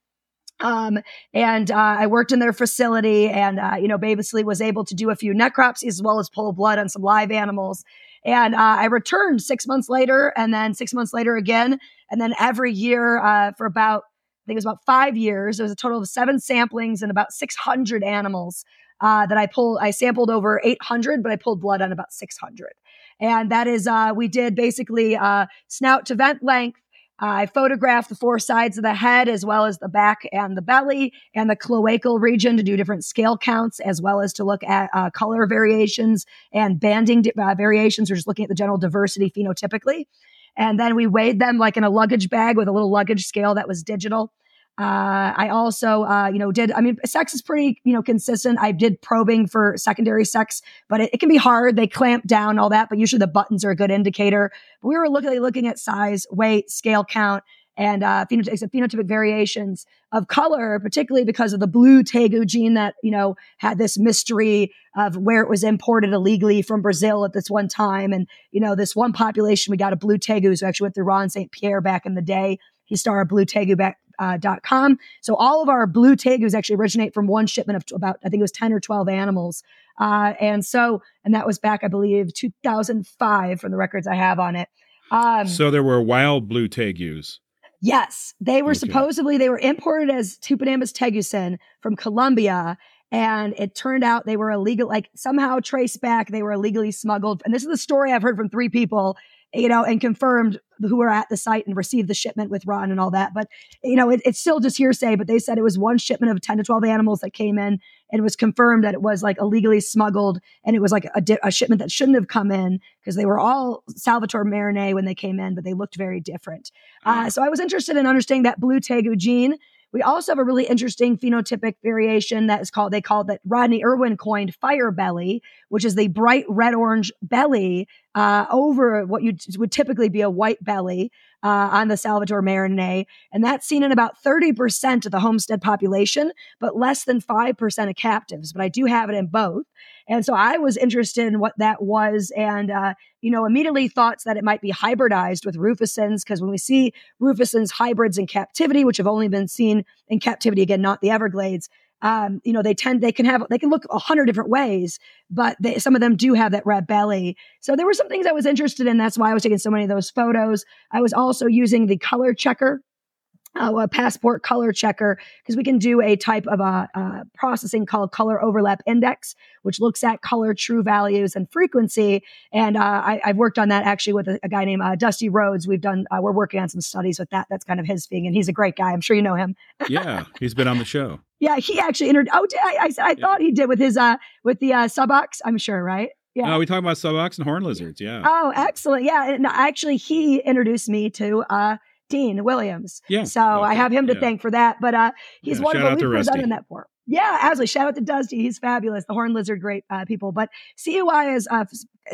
Um, and uh, I worked in their facility, and uh, you know, basically was able to do a few necropsies as well as pull blood on some live animals. And uh, I returned six months later, and then six months later again, and then every year uh, for about I think it was about five years. There was a total of seven samplings and about 600 animals uh, that I pulled. I sampled over 800, but I pulled blood on about 600. And that is, uh, we did basically uh, snout to vent length. I photographed the four sides of the head as well as the back and the belly and the cloacal region to do different scale counts as well as to look at uh, color variations and banding uh, variations or just looking at the general diversity phenotypically. And then we weighed them like in a luggage bag with a little luggage scale that was digital. Uh, I also, uh, you know, did, I mean, sex is pretty, you know, consistent. I did probing for secondary sex, but it, it, can be hard. They clamp down all that, but usually the buttons are a good indicator. But we were looking, looking at size, weight, scale count, and uh, phenotypic, phenotypic variations of color, particularly because of the blue tegu gene that you know had this mystery of where it was imported illegally from Brazil at this one time, and you know this one population we got a blue tegus who actually went through Ron St. Pierre back in the day. He started Blue Tegu back uh, .com. So all of our blue tegus actually originate from one shipment of about I think it was ten or twelve animals, uh, and so and that was back I believe 2005 from the records I have on it. Um, so there were wild blue tegus. Yes, they were okay. supposedly they were imported as Tupinambus teguixin from Colombia, and it turned out they were illegal, like somehow traced back. They were illegally smuggled, and this is the story I've heard from three people, you know, and confirmed who were at the site and received the shipment with Ron and all that. But you know, it, it's still just hearsay. But they said it was one shipment of ten to twelve animals that came in, and it was confirmed that it was like illegally smuggled, and it was like a, di- a shipment that shouldn't have come in because they were all Salvator Merianae when they came in, but they looked very different. Uh, so I was interested in understanding that blue tegu gene. We also have a really interesting phenotypic variation that is called, they called that Rodney Irwin coined fire belly, which is the bright red orange belly uh, over what you would typically be a white belly uh, on the Salvator Merianae. And that's seen in about 30% of the homestead population, but less than 5% of captives. But I do have it in both. And so I was interested in what that was and, uh, you know, immediately thought that it might be hybridized with rufescens because when we see rufescens hybrids in captivity, which have only been seen in captivity, again, not the Everglades, um, you know, they tend, they can have, they can look a hundred different ways, but they, some of them do have that red belly. So there were some things I was interested in. That's why I was taking so many of those photos. I was also using the color checker uh, a passport color checker because we can do a type of a, uh, processing called color overlap index, which looks at color true values and frequency. And uh, I, have worked on that actually with a, a guy named uh, Dusty Rhodes. We've done uh, we're working on some studies with that. That's kind of his thing, and he's a great guy. I'm sure you know him. yeah, he's been on the show. Yeah, he actually entered. Oh, I, I, I thought he did with his uh with the uh, Subox. I'm sure, right? Yeah. Oh, we talk about subox and horn lizards. Yeah. Oh, excellent. Yeah. And actually, he introduced me to uh, Dean Williams. Yeah. So okay. I have him to yeah. thank for that. But uh, he's Yeah, wonderful. shout out to We've Rusty. presented that for. Yeah, absolutely. Shout out to Dusty. He's fabulous. The horn lizard, great uh, people. But CUI is uh,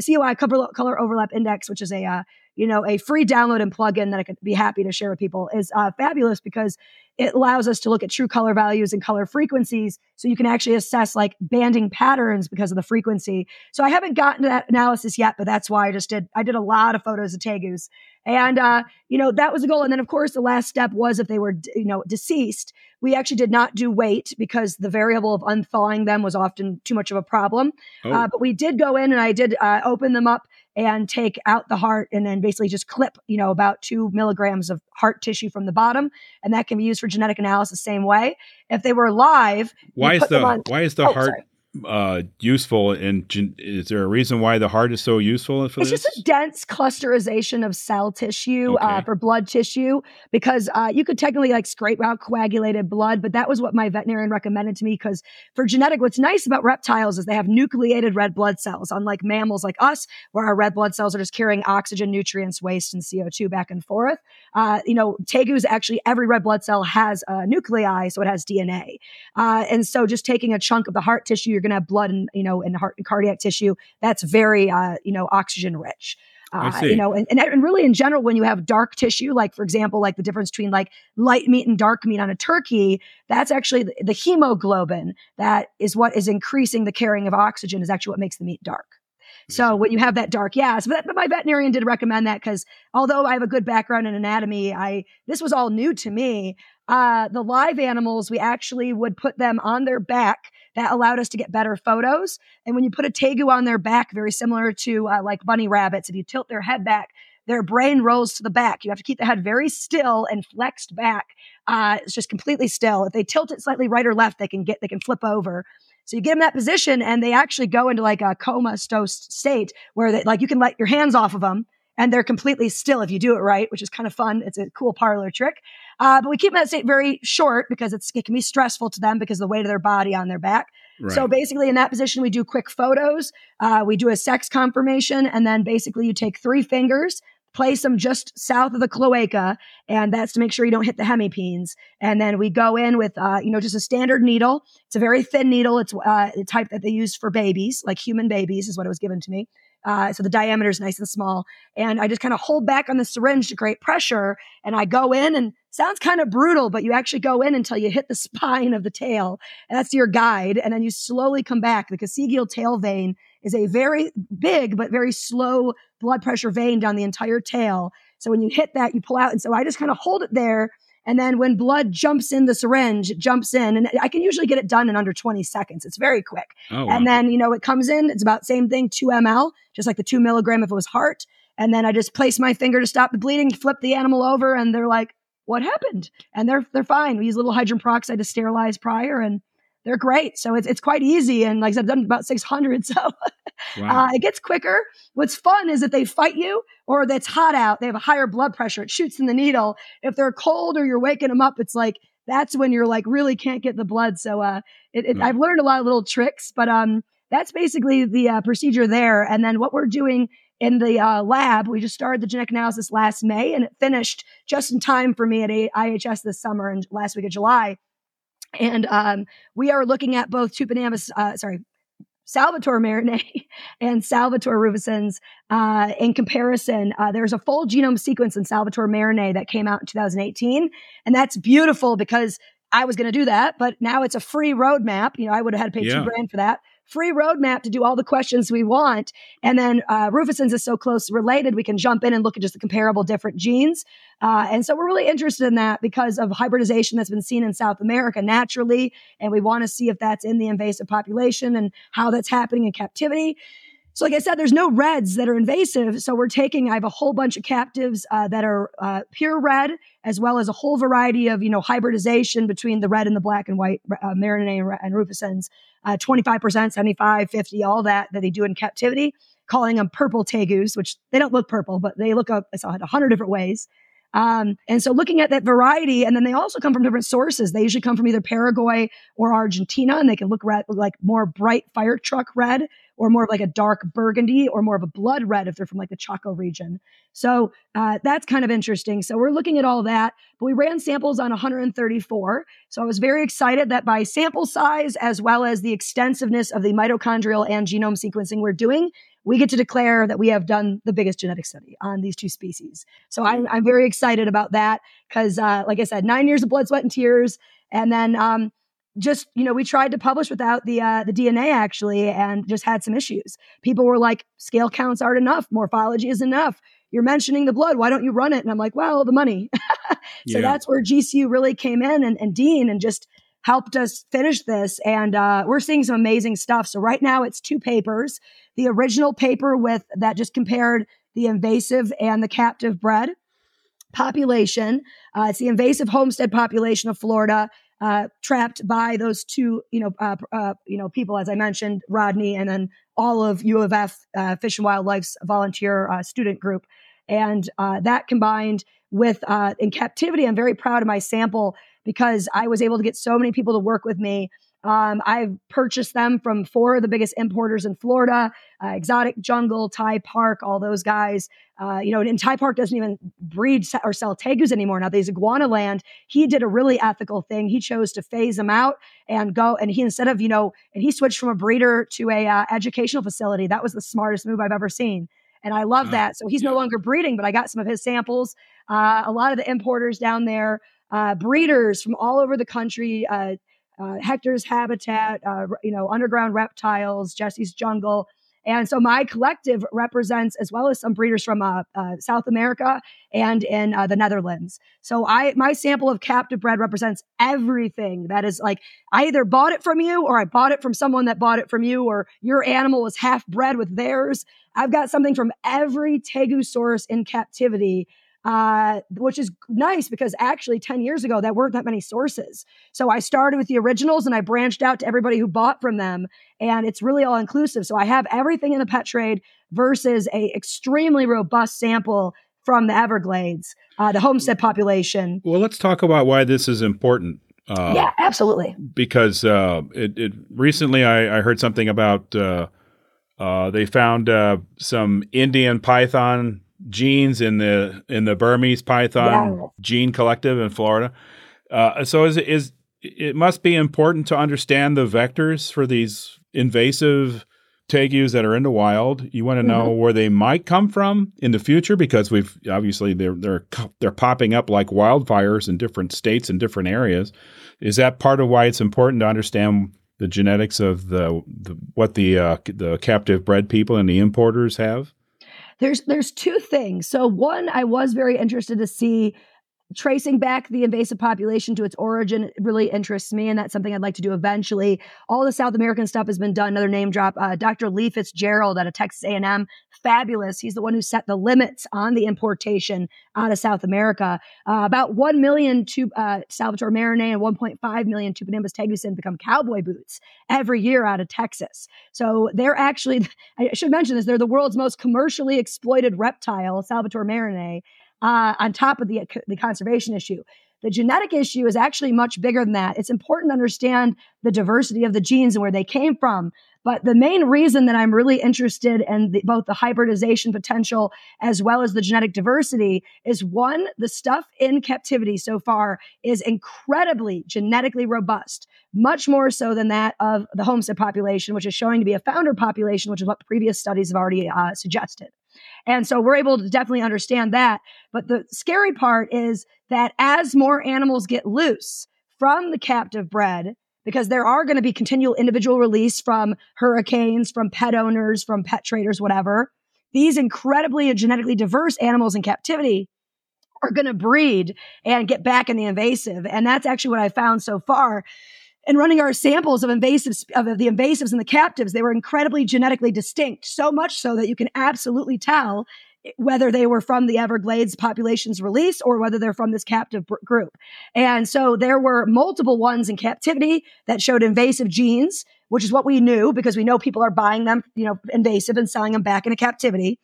CUI color, color overlap index, which is a uh, you know a free download and plugin that I could be happy to share with people. Is uh, fabulous because it allows us to look at true color values and color frequencies, so you can actually assess like banding patterns because of the frequency. So I haven't gotten to that analysis yet, but that's why I just did. I did a lot of photos of tegus, and uh, you know that was the goal. And then of course the last step was if they were you know deceased, we actually did not do weight because the variable of unthawing them was often too much of a problem. Oh. Uh, but we did go in and I did uh, open them up and take out the heart and then basically just clip, you know, about two milligrams of heart tissue from the bottom. And that can be used for genetic analysis the same way. If they were alive, why is the on- why is the Oh, heart sorry. Uh, useful? And gen- is there a reason why the heart is so useful for It's this? just a dense clusterization of cell tissue uh, for blood tissue because uh, you could technically like scrape out coagulated blood, but that was what my veterinarian recommended to me because for genetic, what's nice about reptiles is they have nucleated red blood cells, unlike mammals like us, where our red blood cells are just carrying oxygen, nutrients, waste, and CO2 back and forth. Uh, you know, tegus actually every red blood cell has a nuclei, so it has DNA. Uh, and so just taking a chunk of the heart tissue, you're going to have blood and, you know, and heart and cardiac tissue. That's very, uh, you know, oxygen rich. Uh, you know, and, and, really in general, when you have dark tissue, like for example, like the difference between like light meat and dark meat on a turkey, that's actually the, the hemoglobin that is what is increasing the carrying of oxygen is actually what makes the meat dark. So when you have that dark, yes, but, but my veterinarian did recommend that because although I have a good background in anatomy, I this was all new to me. Uh, the live animals, we actually would put them on their back. That allowed us to get better photos. And when you put a tegu on their back, very similar to uh, like bunny rabbits, if you tilt their head back, their brain rolls to the back. You have to keep the head very still and flexed back. Uh, it's just completely still. If they tilt it slightly right or left, they can get they can flip over. So you get them that position, and they actually go into like a comatose state where they, like you can let your hands off of them, and they're completely still if you do it right, which is kind of fun. It's a cool parlor trick. Uh, but we keep that state very short because it's, it can be stressful to them because of the weight of their body on their back. right. So basically, in that position, we do quick photos. Uh, we do a sex confirmation, and then basically, you take three fingers, place them just south of the cloaca, and that's to make sure you don't hit the hemipenes. And then we go in with, uh, you know, just a standard needle. It's a very thin needle. It's uh, the type that they use for babies, like human babies, is what it was given to me. Uh, so the diameter is nice and small. And I just kind of hold back on the syringe to create pressure. And I go in and sounds kind of brutal, but you actually go in until you hit the spine of the tail. And that's your guide. And then you slowly come back. The coccygeal tail vein is a very big, but very slow blood pressure vein down the entire tail. So when you hit that, you pull out. And so I just kind of hold it there. And then when blood jumps in the syringe, it jumps in. And I can usually get it done in under 20 seconds. It's very quick. oh, wow. And then, you know, it comes in, it's about same thing, 2 ml, just like the 2 milligram if it was heart. And then I just place my finger to stop the bleeding, flip the animal over, and they're like, what happened? And they're they're fine. We use a little hydrogen peroxide to sterilize prior and they're great. So it's it's quite easy. And like I said, I've done about 600. So wow. uh, it gets quicker. What's fun is if they fight you or that's hot out, they have a higher blood pressure. It shoots in the needle. If they're cold or you're waking them up, it's like that's when you're like really can't get the blood. So uh, it, it. I've learned a lot of little tricks, but um, that's basically the uh, procedure there. And then what we're doing in the uh, lab, we just started the genetic analysis last May, and it finished just in time for me at IHS this summer and last week of July. And um, we are looking at both Tupinambus, uh, sorry, Salvator Merianae and Salvator rufescens uh, in comparison. Uh, there's a full genome sequence in Salvator Merianae that came out in 2018, and that's beautiful because I was going to do that, but now it's a free roadmap. You know, I would have had to pay Yeah. two grand for that. Free roadmap to do all the questions we want. And then uh, Rufescens is so close related, we can jump in and look at just the comparable different genes. Uh, and so we're really interested in that because of hybridization that's been seen in South America naturally. And we want to see if that's in the invasive population and how that's happening in captivity. So, like I said, there's no reds that are invasive. So we're taking. I have a whole bunch of captives uh, that are uh, pure red, as well as a whole variety of you know hybridization between the red and the black and white uh, and, and. Uh, 25%, 75, 50, all that that they do in captivity, calling them purple tegus, which they don't look purple, but they look up. I saw it a hundred different ways. Um, and so looking at that variety, and then they also come from different sources. They usually come from either Paraguay or Argentina, and they can look red, like more bright fire truck red, or more of like a dark burgundy or more of a blood red if they're from like the Chaco region. So uh, that's kind of interesting. So we're looking at all that, but we ran samples on 134. So I was very excited that by sample size as well as the extensiveness of the mitochondrial and genome sequencing we're doing, we get to declare that we have done the biggest genetic study on these two species. So I'm, I'm very excited about that because, uh, like I said, nine years of blood, sweat, and tears. And then um, just, you know, we tried to publish without the, uh, the DNA actually and just had some issues. People were like, scale counts aren't enough, morphology is enough. You're mentioning the blood. Why don't you run it? And I'm like, well, the money. so yeah. that's where GCU really came in and, and Dean and just helped us finish this. And uh, we're seeing some amazing stuff. So right now it's two papers. The original paper with that just compared the invasive and the captive bred population. Uh, it's the invasive homestead population of Florida. Uh, trapped by those two, you know, uh, uh, you know, people as I mentioned, Rodney, and then all of U of F uh, Fish and Wildlife's volunteer uh, student group, and that combined with in captivity, I'm very proud of my sample because I was able to get so many people to work with me. Um, I've purchased them from four of the biggest importers in Florida, uh, Exotic Jungle, Thai Park, all those guys. Uh, you know, and Thai Park doesn't even breed or sell tegus anymore. Now, these Iguana Land, he did a really ethical thing. He chose to phase them out and go, and he instead of, you know, and he switched from a breeder to a uh, educational facility. That was the smartest move I've ever seen. And I love that. So he's no longer breeding, but I got some of his samples. Uh, a lot of the importers down there uh, breeders from all over the country. Uh, Hector's Habitat, uh, you know, Underground Reptiles, Jesse's Jungle. And so my collective represents as well as some breeders from uh, uh, South America and in uh, the Netherlands. So I my sample of captive bred represents everything that is like I either bought it from you or I bought it from someone that bought it from you or your animal was half bred with theirs. I've got something from every tegu source in captivity uh, which is nice because actually 10 years ago, there weren't that many sources. So I started with the originals and I branched out to everybody who bought from them. And it's really all inclusive. So I have everything in the pet trade versus a extremely robust sample from the Everglades, uh, the homestead population. Well, let's talk about why this is important. Uh, yeah, absolutely. Because uh, it, it, recently I, I, heard something about uh, uh, they found uh, some Indian python genes in the in the Burmese python gene collective in Florida. Uh, so is is it must be important to understand the vectors for these invasive tegus that are in the wild. You want to know mm-hmm. where they might come from in the future because we've obviously they're they're they're popping up like wildfires in different states and different areas. Is that part of why it's important to understand the genetics of the, the what the uh, the captive bred people and the importers have? There's there's two things. So one, I was very interested to see tracing back the invasive population to its origin really interests me and that's something i'd like to do eventually all the south american stuff has been done another name drop uh, dr lee fitzgerald out of texas a&m fabulous he's the one who set the limits on the importation out of south america uh, about 1 million to uh, salvator merianae and 1.5 million to tupinambus teguixin become cowboy boots every year out of texas so they're actually i should mention this they're the world's most commercially exploited reptile salvator merianae uh, on top of the, the conservation issue. The genetic issue is actually much bigger than that. It's important to understand the diversity of the genes and where they came from. But the main reason that I'm really interested in the, both the hybridization potential as well as the genetic diversity is one, the stuff in captivity so far is incredibly genetically robust, much more so than that of the homestead population, which is showing to be a founder population, which is what previous studies have already uh, suggested. And so we're able to definitely understand that. But the scary part is that as more animals get loose from the captive bred, because there are going to be continual individual release from hurricanes, from pet owners, from pet traders, whatever. These incredibly genetically diverse animals in captivity are going to breed and get back in the invasive. And that's actually what I found so far and running our samples of invasives of the invasives and the captives, they were incredibly genetically distinct, so much so that you can absolutely tell whether they were from the Everglades population's release or whether they're from this captive group. And so there were multiple ones in captivity that showed invasive genes, which is what we knew because we know people are buying them, you know, invasive and selling them back into captivity.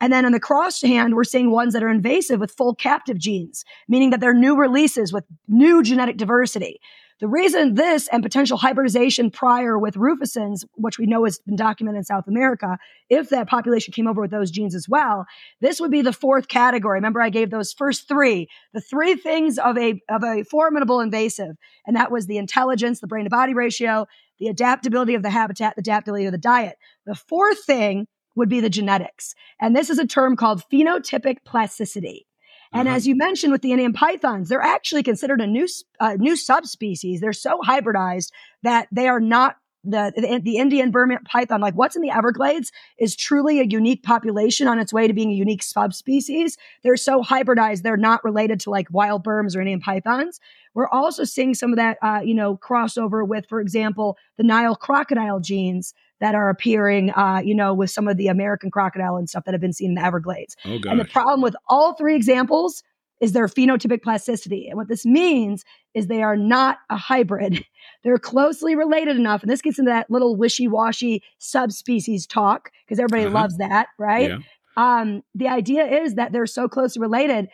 And then on the cross hand, we're seeing ones that are invasive with full captive genes, meaning that they're new releases with new genetic diversity. The reason this and potential hybridization prior with rufescens, which we know has been documented in South America, if that population came over with those genes as well, this would be the fourth category. Remember, I gave those first three, the three things of a, of a formidable invasive. And that was the intelligence, the brain to body ratio, the adaptability of the habitat, the adaptability of the diet. The fourth thing would be the genetics. And this is a term called phenotypic plasticity. And uh-huh. as you mentioned with the Indian pythons, they're actually considered a new uh, new subspecies. They're so hybridized that they are not the, the, the Indian Burman python. Like what's in the Everglades is truly a unique population on its way to being a unique subspecies. They're so hybridized; they're not related to like wild Burms or Indian pythons. We're also seeing some of that, uh, you know, crossover with, for example, the Nile crocodile genes that are appearing, uh, you know, with some of the American crocodile and stuff that have been seen in the Everglades. Oh, and the problem with all three examples is their phenotypic plasticity. And what this means is they are not a hybrid. They're closely related enough. And this gets into that little wishy washy subspecies talk because everybody uh-huh. loves that, right? Yeah. Um, the idea is that they're so closely related.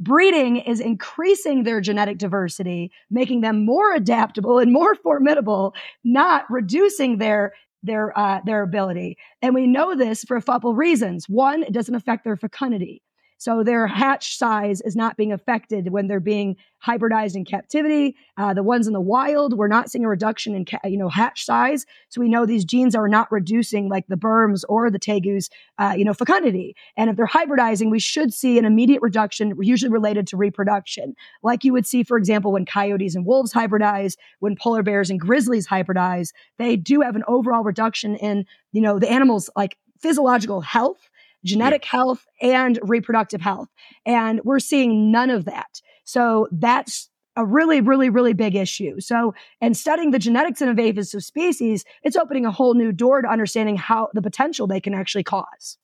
Breeding is increasing their genetic diversity, making them more adaptable and more formidable, not reducing their their uh, their ability. And we know this for a couple reasons. One, it doesn't affect their fecundity. So their hatch size is not being affected when they're being hybridized in captivity. Uh, the ones in the wild, we're not seeing a reduction in, ca- you know, hatch size. So we know these genes are not reducing like the Burms or the tegus, uh, you know, fecundity. And if they're hybridizing, we should see an immediate reduction, usually related to reproduction, like you would see, for example, when coyotes and wolves hybridize, when polar bears and grizzlies hybridize. They do have an overall reduction in, you know, the animal's like physiological health genetic yeah. health and reproductive health. And we're seeing none of that. So that's a really, really, really big issue. So, and studying the genetics of invasive species, it's opening a whole new door to understanding how the potential they can actually cause.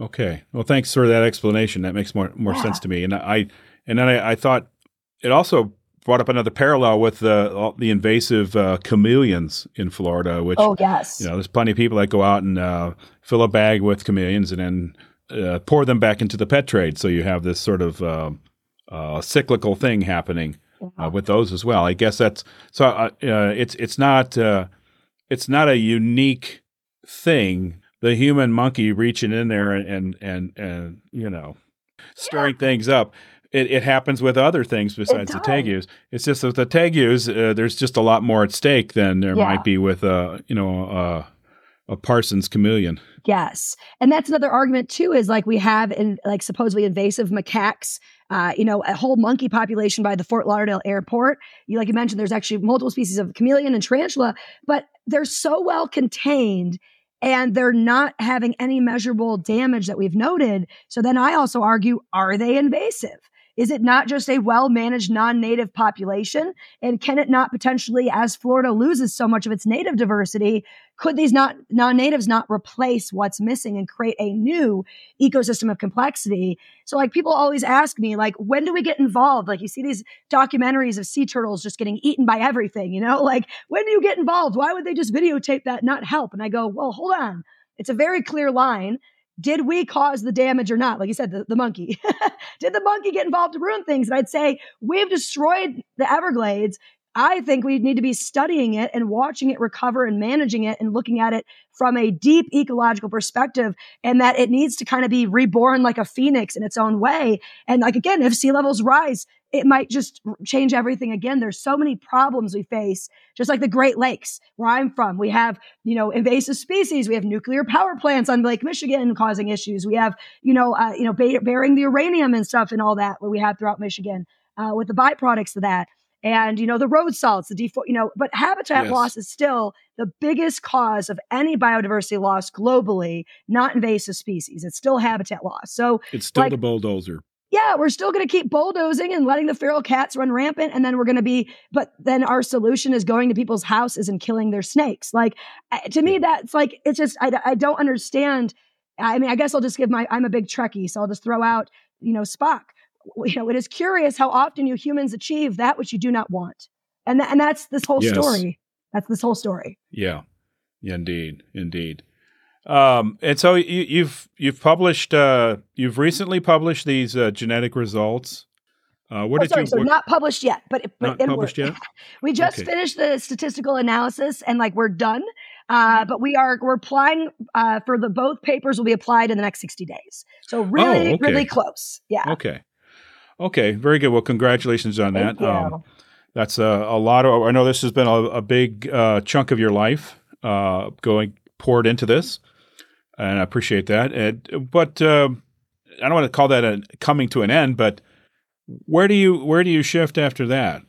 Okay. Well, thanks for that explanation. That makes more more yeah. sense to me. And I and then I, I thought it also brought up another parallel with the the invasive uh, chameleons in Florida, which oh yes, you know, there's plenty of people that go out and uh, fill a bag with chameleons and then uh, pour them back into the pet trade. So you have this sort of uh, uh, cyclical thing happening uh, with those as well. I guess that's so. it's it's not it's not a unique thing. The human monkey reaching in there and and and, and you know stirring yeah. things up it, it happens with other things besides the tegus. It's just that the tegus, uh, there's just a lot more at stake than there yeah. might be with a uh, you know uh, a Parsons chameleon. Yes, and that's another argument too. Is like we have in like supposedly invasive macaques. Uh, you know, a whole monkey population by the Fort Lauderdale airport. You like you mentioned, there's actually multiple species of chameleon and tarantula, but they're so well contained and they're not having any measurable damage that we've noted. So then I also argue, are they invasive? Is it not just a well managed non native population? And can it not potentially, as Florida loses so much of its native diversity, could these not non natives not replace what's missing and create a new ecosystem of complexity? So, like, people always ask me, like, when do we get involved? Like, you see these documentaries of sea turtles just getting eaten by everything, you know? Like, when do you get involved? Why would they just videotape that, not help? And I go, well, hold on. It's a very clear line did we cause the damage or not? Like you said, the, the monkey. did the monkey get involved to ruin things? And I'd say we've destroyed the Everglades. I think we need to be studying it and watching it recover and managing it and looking at it from a deep ecological perspective and that it needs to kind of be reborn like a phoenix in its own way. And like, again, if sea levels rise, it might just change everything again. There's so many problems we face, just like the Great Lakes, where I'm from. We have, you know, invasive species. We have nuclear power plants on Lake Michigan causing issues. We have, you know, uh, you know, bearing the uranium and stuff and all that what we have throughout Michigan uh, with the byproducts of that. And, you know, the road salts, the default, you know, but habitat yes. loss is still the biggest cause of any biodiversity loss globally, not invasive species. It's still habitat loss. So it's still like, the bulldozer yeah, we're still going to keep bulldozing and letting the feral cats run rampant. And then we're going to be, but then our solution is going to people's houses and killing their snakes. Like, eh, to me, that's like, it's just, I, I don't understand. I mean, I guess I'll just give my, I'm a big Trekkie, so I'll just throw out, you know, Spock. You know, it is curious how often you humans achieve that which you do not want. And, th- and that's this whole yes. story. That's this whole story. Yeah. yeah indeed. Indeed. Um, and so you, have you've, you've published uh, you've recently published these uh, genetic results Uh, what oh, did sorry, you? So what, not published yet, but, but not published work. yet. we just Okay. finished the statistical analysis and like we're done. Uh, but we are we're applying uh, for the both papers will be applied in the next 60 days. So really, Oh, okay. really close. Yeah. Okay. Okay. Very good. Well, congratulations on Thank that. Um, that's a, a lot of. I know this has been a, a big uh, chunk of your life uh, going poured into this, and I appreciate that. And, but uh, I don't want to call that a coming to an end. But where do you where do you shift after that?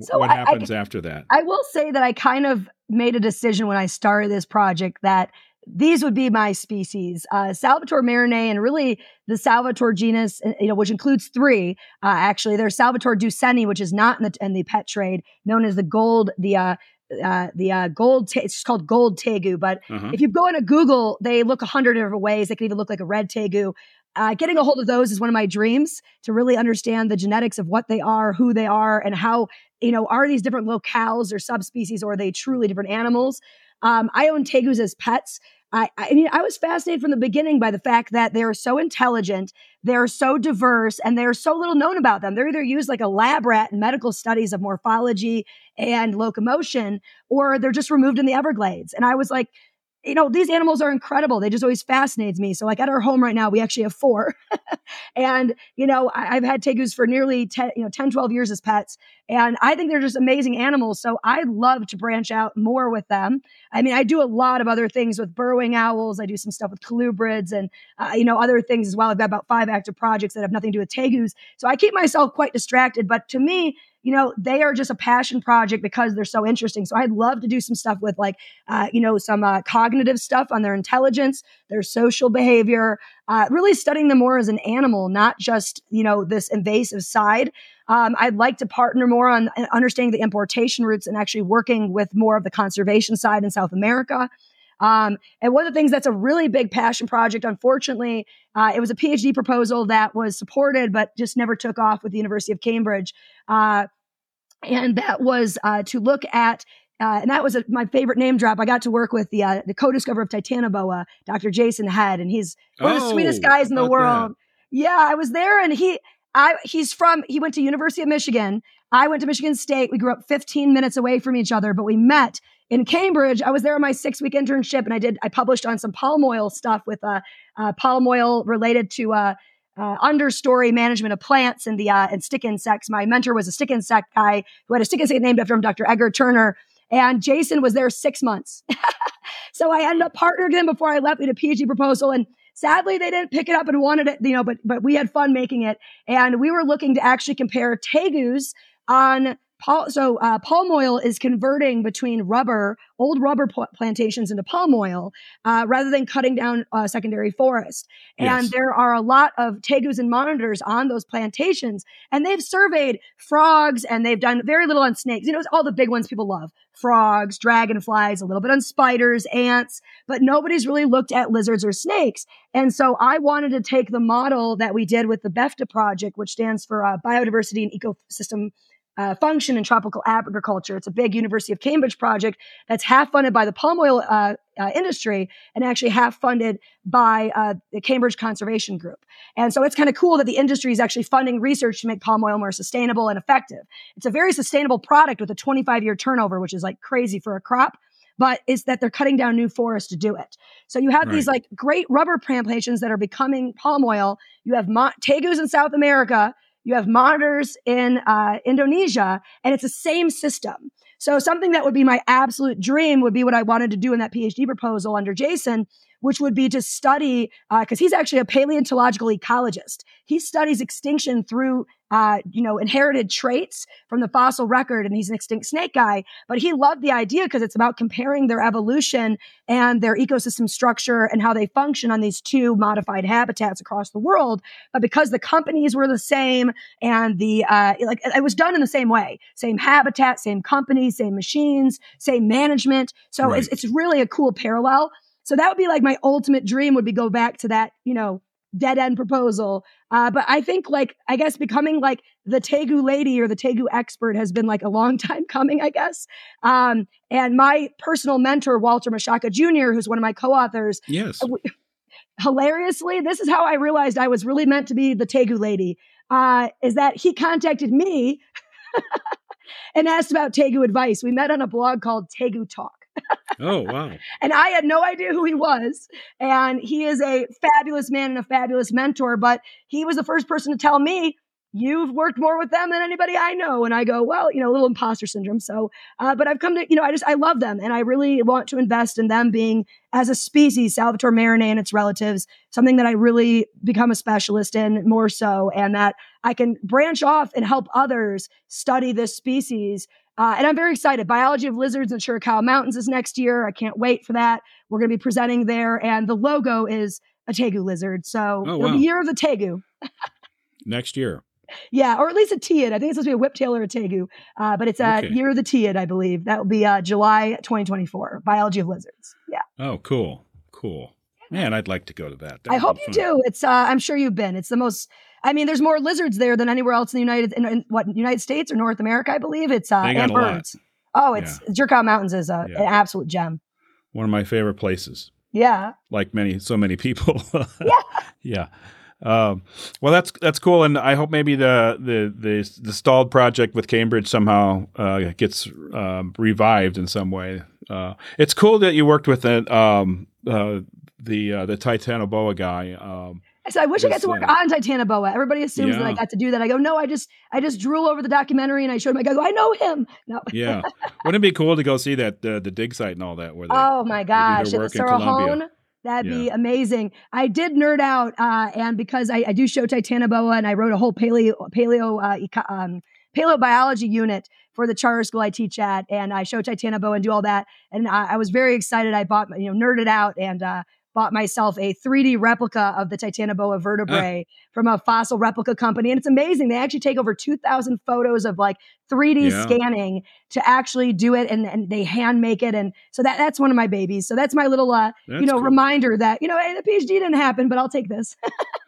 So what I- I- happens after that? I will say that I kind of made a decision when I started this project that these would be my species. Uh, Salvator merianae and really the Salvator genus, uh, you know, which includes three. Uh, actually, there's Salvator duseni, which is not in the in the pet trade, known as the gold, the uh, uh, the uh, gold. Ta- it's called gold tegu. But Uh-huh. if you go into Google, they look a hundred different ways. They can even look like a red tegu. Uh, getting a hold of those is one of my dreams to really understand the genetics of what they are, who they are, and how you know are these different locales or subspecies, or are they truly different animals? Um, I own tegus as pets. I, I mean, I was fascinated from the beginning by the fact that they are so intelligent, they're so diverse, and there's so little known about them. They're either used like a lab rat in medical studies of morphology and locomotion, or they're just removed in the Everglades. And I was like, you know, these animals are incredible. They just always fascinates me. So, like at our home right now, we actually have four. and, you know, I, I've had tegus for nearly 10, you know, 10, 12 years as pets. And I think they're just amazing animals. So I'd love to branch out more with them. I mean, I do a lot of other things with burrowing owls. I do some stuff with colubrids and, uh, you know, other things as well. I've got about five active projects that have nothing to do with tegus. So I keep myself quite distracted. But to me, you know, they are just a passion project because they're so interesting. So I'd love to do some stuff with like, uh, you know, some uh, cognitive stuff on their intelligence, their social behavior, uh, really studying them more as an animal, not just, you know, this invasive side. Um, I'd like to partner more on uh, understanding the importation routes and actually working with more of the conservation side in South America. Um, and one of the things that's a really big passion project, unfortunately, uh, it was a PhD proposal that was supported but just never took off with the University of Cambridge. Uh, and that was uh, to look at uh, and that was a, my favorite name drop. I got to work with the uh, the co-discoverer of Titanoboa, Dr. Jason Head, and he's one of the Oh, sweetest guys in the world. Yeah, I was there, and he, I, he's from. He went to University of Michigan. I went to Michigan State. We grew up 15 minutes away from each other, but we met in Cambridge. I was there on my six week internship, and I did. I published on some palm oil stuff with uh, uh palm oil related to uh, understory management of plants and the uh, and stick insects. My mentor was a stick insect guy who had a stick insect named after him, Dr. Edgar Turner. And Jason was there six months. so I ended up partnering with him before I left with a PhD proposal. And sadly, they didn't pick it up and wanted it, you know, but but we had fun making it. And we were looking to actually compare tegus on Pal- so uh, palm oil is converting between rubber, old rubber pl- plantations into palm oil, uh, rather than cutting down uh, secondary forest. And Yes. there are a lot of tegus and monitors on those plantations, and they've surveyed frogs, and they've done very little on snakes. You know, it's all the big ones people love: frogs, dragonflies, a little bit on spiders, ants, but nobody's really looked at lizards or snakes. And so I wanted to take the model that we did with the BEFTA project, which stands for uh, Biodiversity and Ecosystem uh, function in tropical agriculture. It's a big University of Cambridge project that's half funded by the palm oil uh, uh, industry and actually half funded by uh, the Cambridge Conservation Group. And so it's kind of cool that the industry is actually funding research to make palm oil more sustainable and effective. It's a very sustainable product with a 25 year turnover, which is like crazy for a crop. But it's that they're cutting down new forests to do it. So you have these like great rubber plantations that are becoming palm oil. You have mo- tegus in South America you have monitors in uh, Indonesia, and it's the same system. So something that would be my absolute dream would be what I wanted to do in that PhD proposal under Jason, which would be to study because he's actually a paleontological ecologist. He studies extinction through uh, you know inherited traits from the fossil record, and he's an extinct snake guy. But he loved the idea because it's about comparing their evolution and their ecosystem structure and how they function on these two modified habitats across the world. But because the companies were the same and the uh, like, it was done in the same way, same habitat, same companies, same machines, same management. So Right. it's it's really a cool parallel. So that would be like my ultimate dream would be go back to that, you know, dead end proposal. Uh, but I think like I guess becoming like the Tegu lady or the Tegu expert has been like a long time coming, I guess. Um, and my personal mentor, Walter Meshaka Jr., who's one of my co-authors, Yes. hilariously, this is how I realized I was really meant to be the Tegu lady. uh, is that he contacted me and asked about Tegu advice. We met on a blog called Tegu Talk. Oh, wow. And I had no idea who he was. And he is a fabulous man and a fabulous mentor, but he was the first person to tell me you've worked more with them than anybody I know. And I go, well, you know, a little imposter syndrome. So, uh, but I've come to, you know, I just, I love them and I really want to invest in them being as a species, Salvator Merianae and its relatives, something that I really become a specialist in more so, and that I can branch off and help others study this species. Uh, and I'm very excited. Biology of Lizards in Chiricahua Mountains is next year. I can't wait for that. We're going to be presenting there. And the logo is a Tegu lizard. So Oh, it'll wow. be year of the Tegu. Next year. Yeah, or at least a teiid. I think it's supposed to be a whiptail or a Tegu, uh, but it's a Okay. year of the teiid, I believe. That will be uh, July 2024. Biology of lizards. Yeah, Oh, cool. Cool. Man, I'd like to go to that. That I hope you do. It's uh, I'm sure you've been. It's the most. I mean, there's more lizards there than anywhere else in the United in, in what United States or North America, I believe. It's uh, and birds. Oh, it's Chiricahua Mountains is a, Yeah. an absolute gem. One of my favorite places. Yeah, like many so many people. Yeah. yeah. Um, well, that's that's cool, and I hope maybe the the the, the stalled project with Cambridge somehow uh, gets um, revived in some way. Uh, it's cool that you worked with it, um, uh, the uh, the Titanoboa guy. So I wish I got to work uh, on Titanoboa. Everybody assumes that I got to do that. I go, no, I just I just drool over the documentary and I showed him. I go, I know him. No. yeah, wouldn't it be cool to go see that uh, the dig site and all that? Where they, Oh my gosh, their the work in Colombia. That'd be amazing. I did nerd out, uh, and because I, I do show Titanoboa, and I wrote a whole paleo paleo uh, eco- um, paleobiology unit for the charter school I teach at, and I show Titanoboa and do all that. And I, I was very excited. I bought, you know, nerded out and uh, bought myself a 3D replica of the Titanoboa vertebrae from a fossil replica company, and it's amazing. They actually take over 2,000 photos of like 3D Yeah. scanning to actually do it, and, and they hand make it, and so that that's one of my babies. So that's my little, uh, That's you know, cool. reminder that you know, hey, the PhD didn't happen, but I'll take this.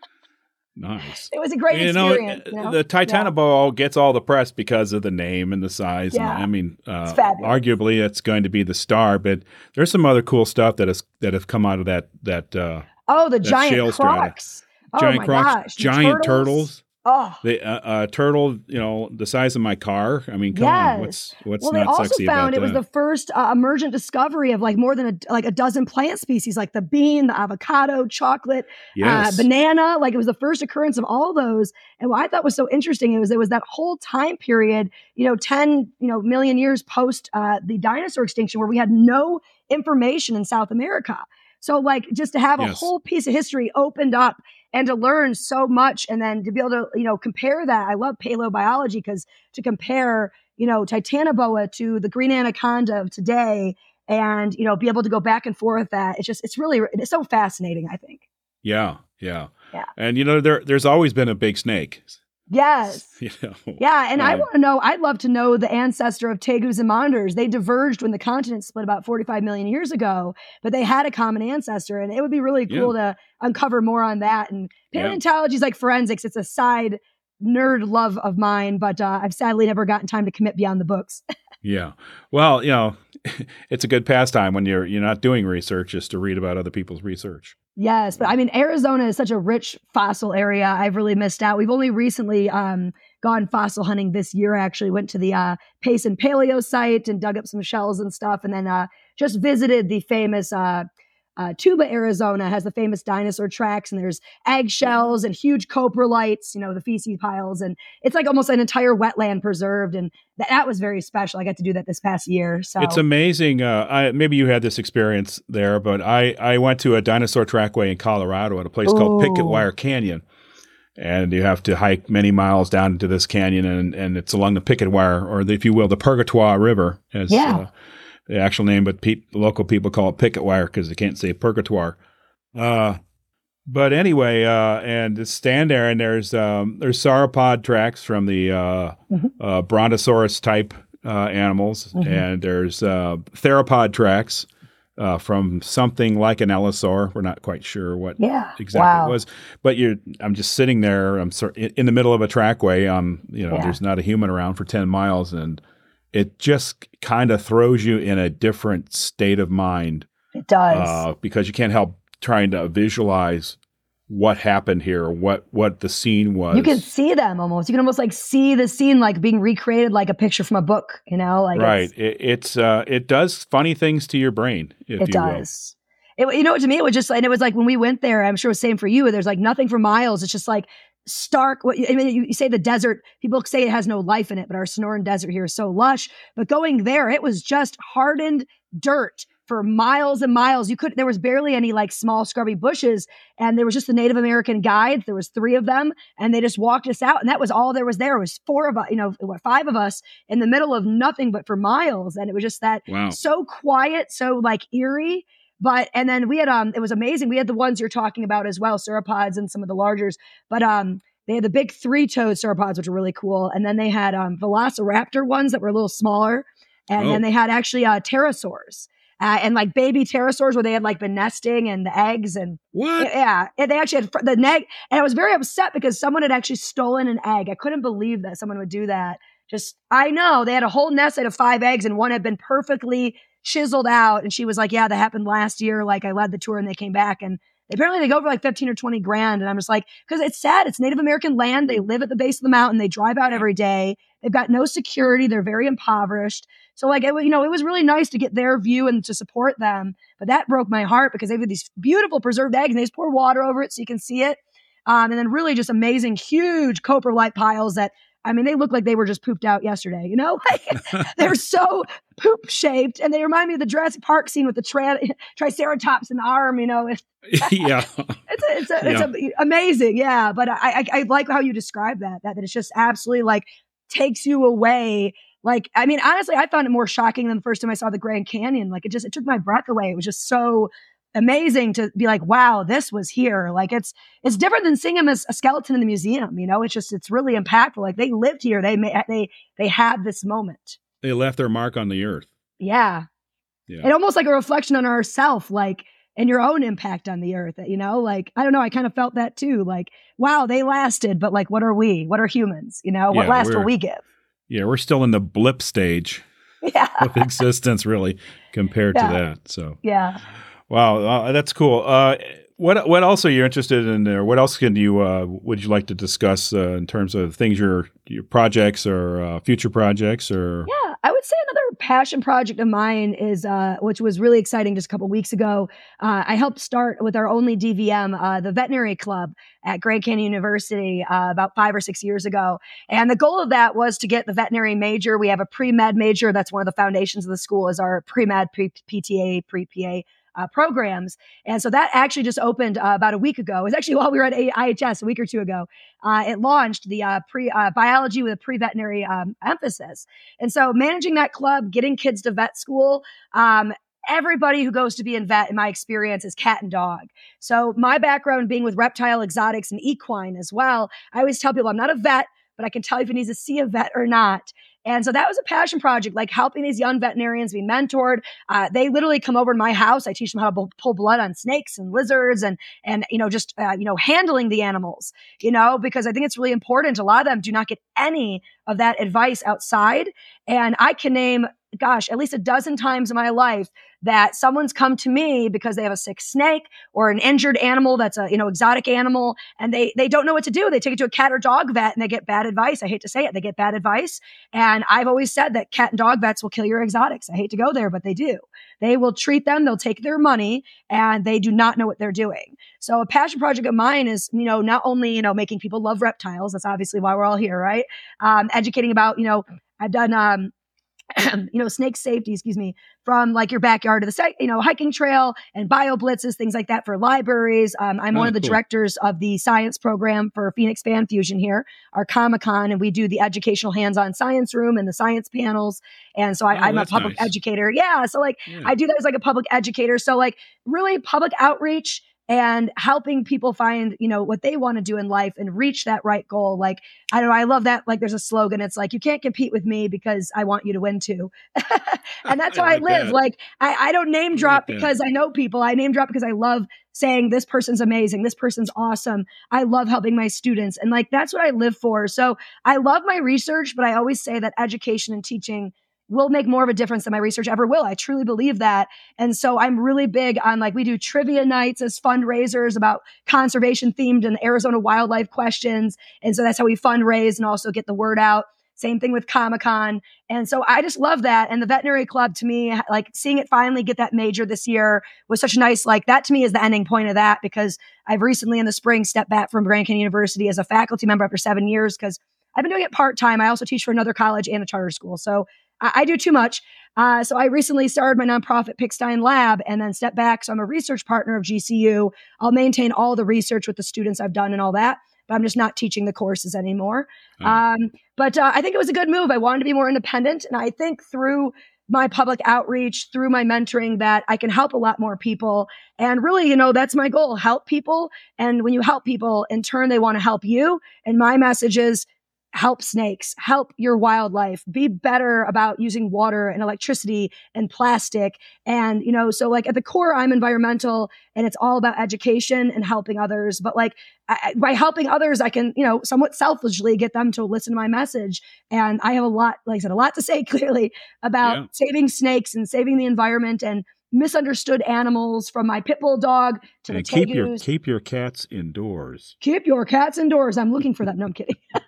nice. it was a great you know, experience. you know? the Titanoboa gets all the press because of the name and the size. Yeah. And, I mean, uh, fabulous. arguably it's going to be the star, but there's some other cool stuff that has that have come out of that that uh, Oh, the giant crocs. Oh giant my crocs, gosh, giant turtles. Oh, The uh, uh, turtle, you know, the size of my car. I mean, come Yes. on, what's what's well, they also found it was the first uh, emergent discovery of like more than a like a dozen plant species, like the bean, the avocado, chocolate, yes, uh, banana. Like it was the first occurrence of all those. And what I thought was so interesting was it was that whole time period, you know, ten you know million years post uh, the dinosaur extinction, where we had no information in South America. So like just to have a whole piece of history opened up and to learn so much, and then to be able to you know compare that. I love paleobiology because to compare you know Titanoboa to the green anaconda of today. And you know, be able to go back and forth. That it's just, it's really, it's so fascinating. I think. yeah, yeah, Yeah. And you know, there there's always been a big snake. Yes. You know, Yeah, and I Uh, want to know. I'd love to know the ancestor of tegus and monitors. They diverged when the continent split about 45 million years ago, but they had a common ancestor, and it would be really cool to uncover more on that. And Yeah. paleontology is like forensics; it's a side nerd love of mine, but uh, I've sadly never gotten time to commit beyond the books. Yeah. Well, you know, it's a good pastime when you're you're not doing research just to read about other people's research. Yes, but I mean, Arizona is such a rich fossil area. I've really missed out. We've only recently um, gone fossil hunting this year. Actually, went to the uh, Payson Paleo site and dug up some shells and stuff, and then uh, just visited the famous uh, uh, Tuba, Arizona. Has the famous dinosaur tracks, and there's eggshells and huge coprolites. You know, the feces piles, and it's like almost an entire wetland preserved, and that, that was very special. I got to do that this past year. So It's amazing. Uh, I, maybe you had this experience there, but I, I went to a dinosaur trackway in Colorado at a place called Picket Wire Canyon. And you have to hike many miles down into this canyon, and, and it's along the Picket Wire, or the, if you will, the Purgatoire River, as Yeah. uh, the actual name, but pe- local people call it Picket Wire because they can't say Purgatoire. Uh, but anyway, uh, and just stand there, and there's um, there's sauropod tracks from the uh, Mhm. uh, Brontosaurus type uh, animals, Mhm. and there's uh, theropod tracks uh, from something like an allosaur. We're not quite sure what yeah, exactly wow. it was, but you're. I'm just sitting there. I'm sort in, in the middle of a trackway. Um, you know, Yeah. there's not a human around for ten miles, and it just kind of throws you in a different state of mind It does. uh, because you can't help trying to visualize what happened here what what the scene was. You can see them almost. You can almost like see the scene like being recreated like a picture from a book. You know, like right. It's, it, it's uh, it does funny things to your brain. If it you does. It, you know, to me, it was just, and it was like when we went there. I'm sure it was same for you. There's like nothing for miles. It's just like stark. What I mean, you, say the desert. People say it has no life in it, but our Sonoran Desert here is so lush. But going there, it was just hardened dirt for miles and miles. You could there was barely any like small scrubby bushes, and there was just the Native American guides. There was three of them, and they just walked us out, and that was all there was there. It was four of us, you know, what, five of us in the middle of nothing but for miles, and it was just that Wow. so quiet, so like eerie. But and then we had um, it was amazing. We had the ones you're talking about as well, sauropods and some of the largers. But um, they had the big three-toed sauropods, which were really cool, and then they had um, velociraptor ones that were a little smaller, and Oh. then they had actually uh, pterosaurs uh, and like baby pterosaurs where they had like been nesting and the eggs and What? yeah, and they actually had the egg. And I was very upset because someone had actually stolen an egg. I couldn't believe that someone would do that. Just I know they had a whole nest out of five eggs and one had been perfectly chiseled out. And she was like, "Yeah, that happened last year. Like I led the tour and they came back and." Apparently they go for like 15 or 20 grand. And I'm just like, because it's sad. It's Native American land. They live at the base of the mountain. They drive out every day. They've got no security. They're very impoverished. So like, it, you know, it was really nice to get their view and to support them. But that broke my heart because they have these beautiful preserved eggs and they just pour water over it so you can see it. Um, and then really just amazing, huge coprolite piles that, I mean, they look like they were just pooped out yesterday, you know? Like, they're so poop shaped and they remind me of the Jurassic Park scene with the tra- triceratops in the arm, you know? It's, yeah. it's, a, it's, a, it's a, amazing. Yeah. But I, I, I like how you describe that, that, that it's just absolutely like takes you away. Like, I mean, honestly, I found it more shocking than the first time I saw the Grand Canyon. Like, it just, it took my breath away. It was just so amazing to be like, wow, this was here. Like, it's, it's different than seeing him as a skeleton in the museum. You know, it's just, it's really impactful. Like, they lived here. They, they, they had this moment. They left their mark on the earth. Yeah. Yeah. And almost like a reflection on ourself, like, and your own impact on the earth, you know? Like, I don't know. I kind of felt that too. Like, wow, they lasted, but like, what are we? What are humans? You know, what Yeah, last will we give? Yeah, we're still in the blip stage Yeah. of existence, really, compared Yeah. to that. So, Yeah. Wow, uh, that's cool. Uh, what what else are you interested in there? What else can you uh, would you like to discuss uh, in terms of things your your projects or uh, future projects or Yeah, I would say another passion project of mine is, uh, which was really exciting just a couple weeks ago. I helped start with our only DVM, the veterinary club at Grand Canyon University about five or six years ago. And the goal of that was to get the veterinary major. We have a pre med major. That's one of the foundations of the school is our pre med, pre PTA, pre PA. Uh, programs. And so that actually just opened uh, about a week ago. It was actually while we were at IHS a week or two ago. Uh, it launched the uh, pre uh, biology with a pre veterinary um, emphasis. And so managing that club, getting kids to vet school, um, everybody who goes to be in vet, in my experience, is cat and dog. So my background being with reptile exotics and equine as well, I always tell people I'm not a vet, but I can tell you if it needs to see a vet or not. And so that was a passion project, like helping these young veterinarians be mentored. Uh, they literally come over to my house. I teach them how to bu- pull blood on snakes and lizards, and and you know just uh, you know handling the animals. You know because I think it's really important. A lot of them do not get any of that advice outside, and I can name gosh at least a dozen times in my life that someone's come to me because they have a sick snake or an injured animal that's a you know exotic animal and they they don't know what to do. They take it to a cat or dog vet and they get bad advice. I hate to say it they get bad advice. And i've always said that cat and dog vets will kill your exotics. I hate to go there but they do. They will treat them they'll take their money and they do not know what they're doing. So a passion project of mine is you know not only you know making people love reptiles that's obviously why we're all here right? Um, educating about you know i've done um, you know, snake safety, excuse me, from like your backyard to the site, you know, hiking trail and bio blitzes, things like that for libraries. Um, I'm Oh, one of the cool. directors of the science program for Phoenix Fan Fusion here, our Comic Con, and we do the educational hands-on science room and the science panels. And so I, Oh, I'm a public nice. educator. Yeah. So like Yeah. I do that as like a public educator. So like really public outreach and helping people find, you know, what they want to do in life and reach that right goal. Like, I don't know, I love that. Like there's a slogan. It's like, you can't compete with me because I want you to win too. and that's how I, like live. that. Like I, I don't name I drop like that. because I know people. I name drop because I love saying this person's amazing. This person's awesome. I love helping my students. And like, that's what I live for. So I love my research, but I always say that education and teaching will make more of a difference than my research ever will. I truly believe that. And so I'm really big on like we do trivia nights as fundraisers about conservation themed and Arizona wildlife questions. And so that's how we fundraise and also get the word out. Same thing with Comic Con. And so I just love that. And the veterinary club to me, like seeing it finally get that major this year was such a nice, like that to me is the ending point of that because I've recently in the spring stepped back from Grand Canyon University as a faculty member after seven years because I've been doing it part time. I also teach for another college and a charter school. So I, I do too much. Uh, so I recently started my nonprofit Pikstein Lab and then stepped back. So I'm a research partner of GCU. I'll maintain all the research with the students I've done and all that but I'm just not teaching the courses anymore. Oh. Um, but uh, I think it was a good move. I wanted to be more independent. And I think through my public outreach, through my mentoring, that I can help a lot more people. And really, you know, that's my goal help people. And when you help people, in turn, they want to help you. And my message is help snakes, help your wildlife, be better about using water and electricity and plastic. And, you know, so like at the core, I'm environmental and it's all about education and helping others. But like I, by helping others, I can, you know, somewhat selfishly get them to listen to my message. And I have a lot, like I said, a lot to say clearly about yeah. saving snakes and saving the environment and misunderstood animals from my pit bull dog to and the keep your keep your cats indoors. Keep your cats indoors. I'm looking for that. No, I'm kidding.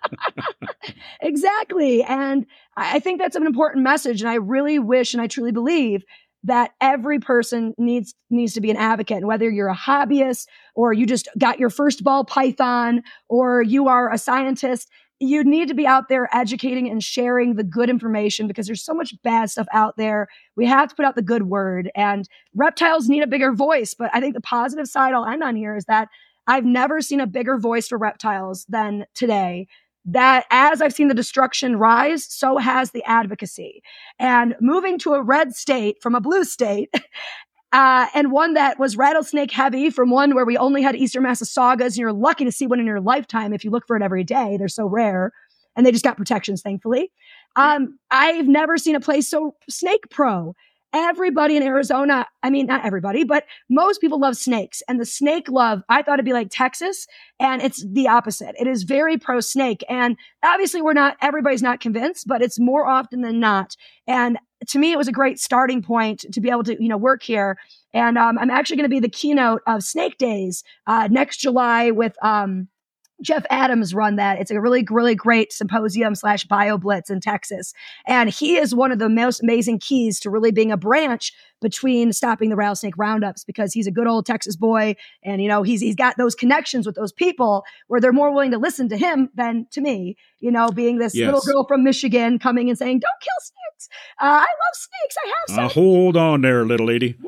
exactly, and I think that's an important message. And I really wish, and I truly believe that every person needs needs to be an advocate and whether you're a hobbyist or you just got your first ball python or you are a scientist you need to be out there educating and sharing the good information because there's so much bad stuff out there. We have to put out the good word and reptiles need a bigger voice. But I think the positive side I'll end on here is that I've never seen a bigger voice for reptiles than today. That as I've seen the destruction rise, so has the advocacy. And moving to a red state from a blue state uh, and one that was rattlesnake heavy from one where we only had Eastern Massasaugas, and you're lucky to see one in your lifetime if you look for it every day. They're so rare, and they just got protections, thankfully. Um, I've never seen a place so snake pro. Everybody in Arizona, I mean, not everybody, but most people love snakes. And the snake love, I thought it'd be like Texas, and it's the opposite. It is very pro snake. And obviously, we're not, everybody's not convinced, but it's more often than not. And to me, it was a great starting point to be able to, you know, work here. And um, I'm actually going to be the keynote of Snake Days uh, next July with um, Jeff Adams run that. It's a really, really great symposium slash bio blitz in Texas. And he is one of the most amazing keys to really being a branch between stopping the rattlesnake roundups because he's a good old Texas boy. And, you know, he's, he's got those connections with those people where they're more willing to listen to him than to me, you know, being this yes. little girl from Michigan coming and saying, don't kill snakes. Uh, I love snakes. I have some. Uh, hold on there, little lady.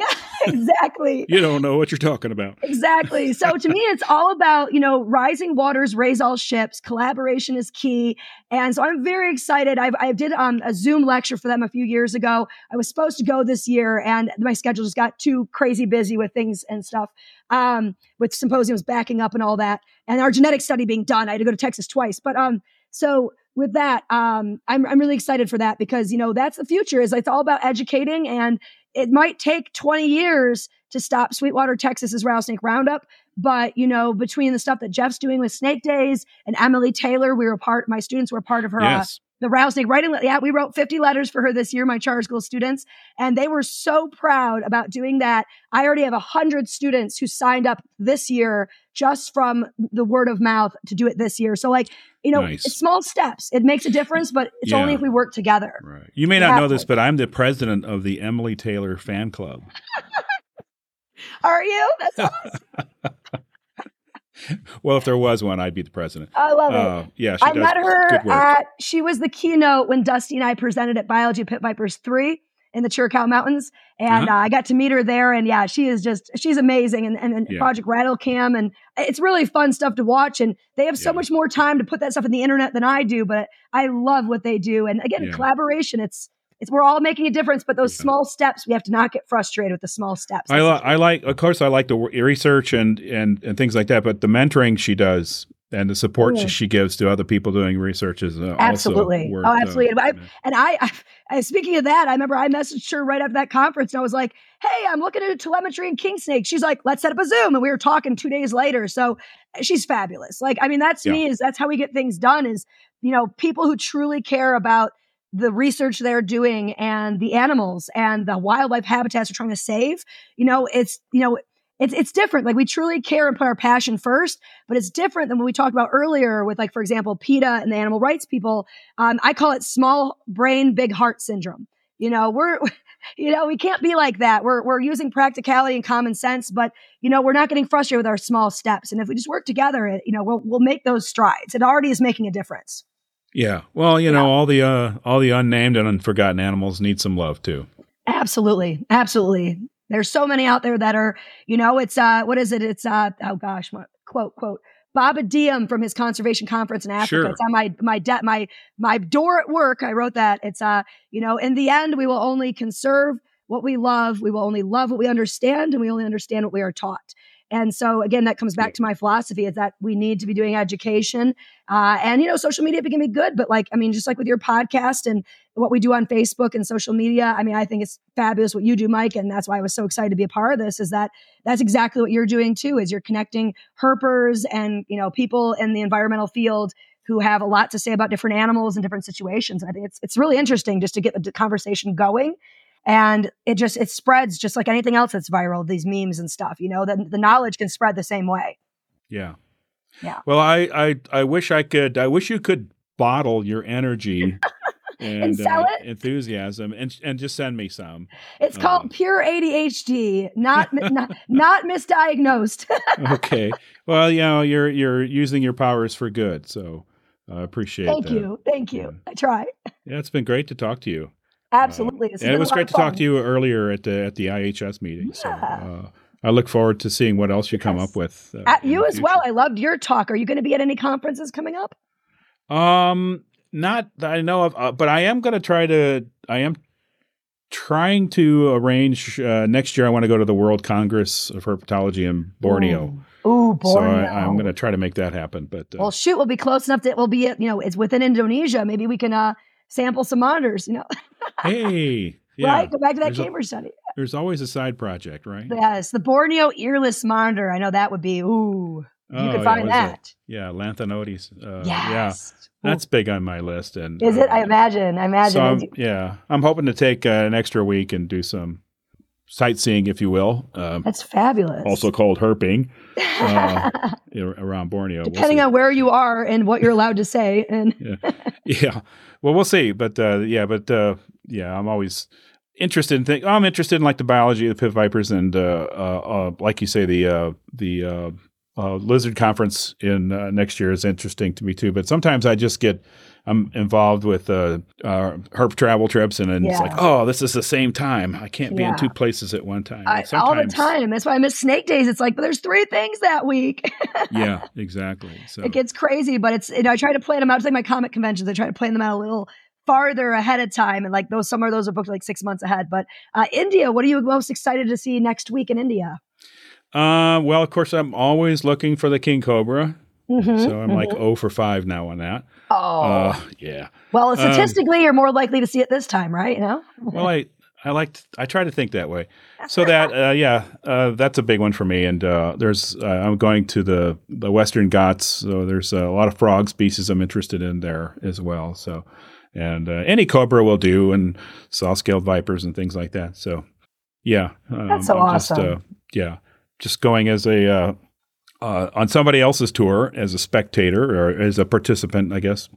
Yeah, exactly. you don't know what you're talking about. exactly. So to me, it's all about, you know, rising waters raise all ships. Collaboration is key. And so I'm very excited. I've, I did um, a Zoom lecture for them a few years ago. I was supposed to go this year and and my schedule just got too crazy busy with things and stuff, um, with symposiums backing up and all that, and our genetic study being done. I had to go to Texas twice, but um, so with that, um, I'm I'm really excited for that because you know that's the future. Is it's all about educating, and it might take 20 years to stop Sweetwater, Texas's rattlesnake roundup. But you know, between the stuff that Jeff's doing with Snake Days and Emily Taylor, we were part. My students were part of her uh, yes. The rattlesnake writing. Yeah, we wrote 50 letters for her this year, my charter school students, and they were so proud about doing that. I already have a hundred students who signed up this year just from the word of mouth to do it this year. So, like, you know, nice. it's small steps. It makes a difference, but it's yeah. only if we work together. Right. You may not know this, but I'm the president of the Emily Taylor fan club. Are you? That's awesome. Well, if there was one, I'd be the president. I love it. Uh, yeah, I met her at. She was the keynote when Dusty and I presented at Biology Pit Vipers three in the Chiricahua Mountains, and uh-huh. uh, I got to meet her there. And yeah, she is just she's amazing. And, and, and yeah. Project Rattle Cam, and it's really fun stuff to watch. And they have so yeah. much more time to put that stuff in the internet than I do, but I love what they do. And again, yeah. collaboration. It's it's we're all making a difference, but those yeah. small steps we have to not get frustrated with the small steps. I, li- I like, of course, I like the research and and and things like that, but the mentoring she does and the support mm. she gives to other people doing research is uh, absolutely worth, oh absolutely. Uh, I, and I, I, I, speaking of that, I remember I messaged her right after that conference, and I was like, "Hey, I'm looking at telemetry and king snake." She's like, "Let's set up a Zoom," and we were talking two days later. So she's fabulous. Like, I mean, that's yeah. me is that's how we get things done. Is you know people who truly care about the research they're doing and the animals and the wildlife habitats we're trying to save, you know, it's, you know, it's it's different. Like we truly care and put our passion first, but it's different than what we talked about earlier with, like, for example, PETA and the animal rights people. Um, I call it small brain, big heart syndrome. You know, we're you know, we can't be like that. We're we're using practicality and common sense, but you know, we're not getting frustrated with our small steps. And if we just work together, you know, we'll we'll make those strides. It already is making a difference. Yeah. Well, you yeah. know, all the uh all the unnamed and unforgotten animals need some love too. Absolutely. Absolutely. There's so many out there that are, you know, it's uh what is it? It's uh oh gosh, what, quote quote Baba Dioum from his conservation conference in Africa. Sure. It's on my my de- my my door at work. I wrote that. It's uh, you know, in the end, we will only conserve what we love. We will only love what we understand, and we only understand what we are taught. And so again, that comes back to my philosophy is that we need to be doing education. Uh, and you know, social media can be good, but like I mean, just like with your podcast and what we do on Facebook and social media. I mean, I think it's fabulous what you do, Mike, and that's why I was so excited to be a part of this. Is that that's exactly what you're doing too? Is you're connecting herpers and you know people in the environmental field who have a lot to say about different animals and different situations. And I think it's it's really interesting just to get the conversation going. And it just it spreads just like anything else that's viral. These memes and stuff, you know, the the knowledge can spread the same way. Yeah. Yeah. Well, I I I wish I could. I wish you could bottle your energy and, and sell uh, it? enthusiasm and and just send me some. It's called um, pure ADHD, not not not misdiagnosed. okay. Well, you know, you're you're using your powers for good, so I appreciate it. Thank that. you. Thank you. Yeah. I try. Yeah, it's been great to talk to you. Absolutely. Uh, and it was great to talk to you earlier at the at the IHS meeting. Yeah. So uh, I look forward to seeing what else you come up with. Uh, you as well. I loved your talk. Are you going to be at any conferences coming up? Um, not that I know of, uh, but I am going to try to. I am trying to arrange uh, next year. I want to go to the World Congress of Herpetology in Borneo. Ooh, Ooh Borneo. So I, am going to try to make that happen. But uh, well, shoot, we'll be close enough that we'll be. You know, it's within Indonesia. Maybe we can uh, sample some monitors. You know. hey. Yeah. Right, go back to that there's Cambridge a, study. There's always a side project, right? Yes, the Borneo earless monitor. I know that would be ooh. You oh, could find yeah, that. Yeah, Lanthanotus. Uh, yes. Yeah. That's big on my list. And is it? I imagine. I imagine. So I'm, yeah, I'm hoping to take uh, an extra week and do some sightseeing, if you will. Um, That's fabulous. Also called herping uh, around Borneo. Depending we'll on where you are and what you're allowed to say. And yeah. yeah. Well, we'll see. But uh, yeah, but uh, yeah, I'm always interested in things. I'm interested in like the biology of the pit vipers and uh, uh, like you say, the the uh, lizard conference in uh, next year is interesting to me too. But sometimes I just get I'm involved with uh, uh herp travel trips, and, and yeah. it's like, oh, this is the same time. I can't be yeah. in two places at one time. I, all the time. That's why I miss snake days. It's like, but there's three things that week. yeah, exactly. So it gets crazy, but it's you know I try to plan them out. It's like my comic conventions. I try to plan them out a little farther ahead of time, and like those some of those are booked like six months ahead. But uh, India, what are you most excited to see next week in India? Uh, well, of course, I'm always looking for the king cobra. Mm-hmm, so I'm mm-hmm. like 0 for 5 now on that. Oh. Uh, yeah. Well, um, statistically, um, you're more likely to see it this time, right? You know? well, I, I like, to, I try to think that way. So that, uh, yeah, uh, that's a big one for me. And uh, there's, uh, I'm going to the, the Western Ghats. So there's a lot of frog species I'm interested in there as well. So, and uh, any cobra will do, and saw scaled vipers and things like that. So, yeah. Um, that's so I'm awesome. Just, yeah just going as a uh, uh, on somebody else's tour as a spectator or as a participant, I guess.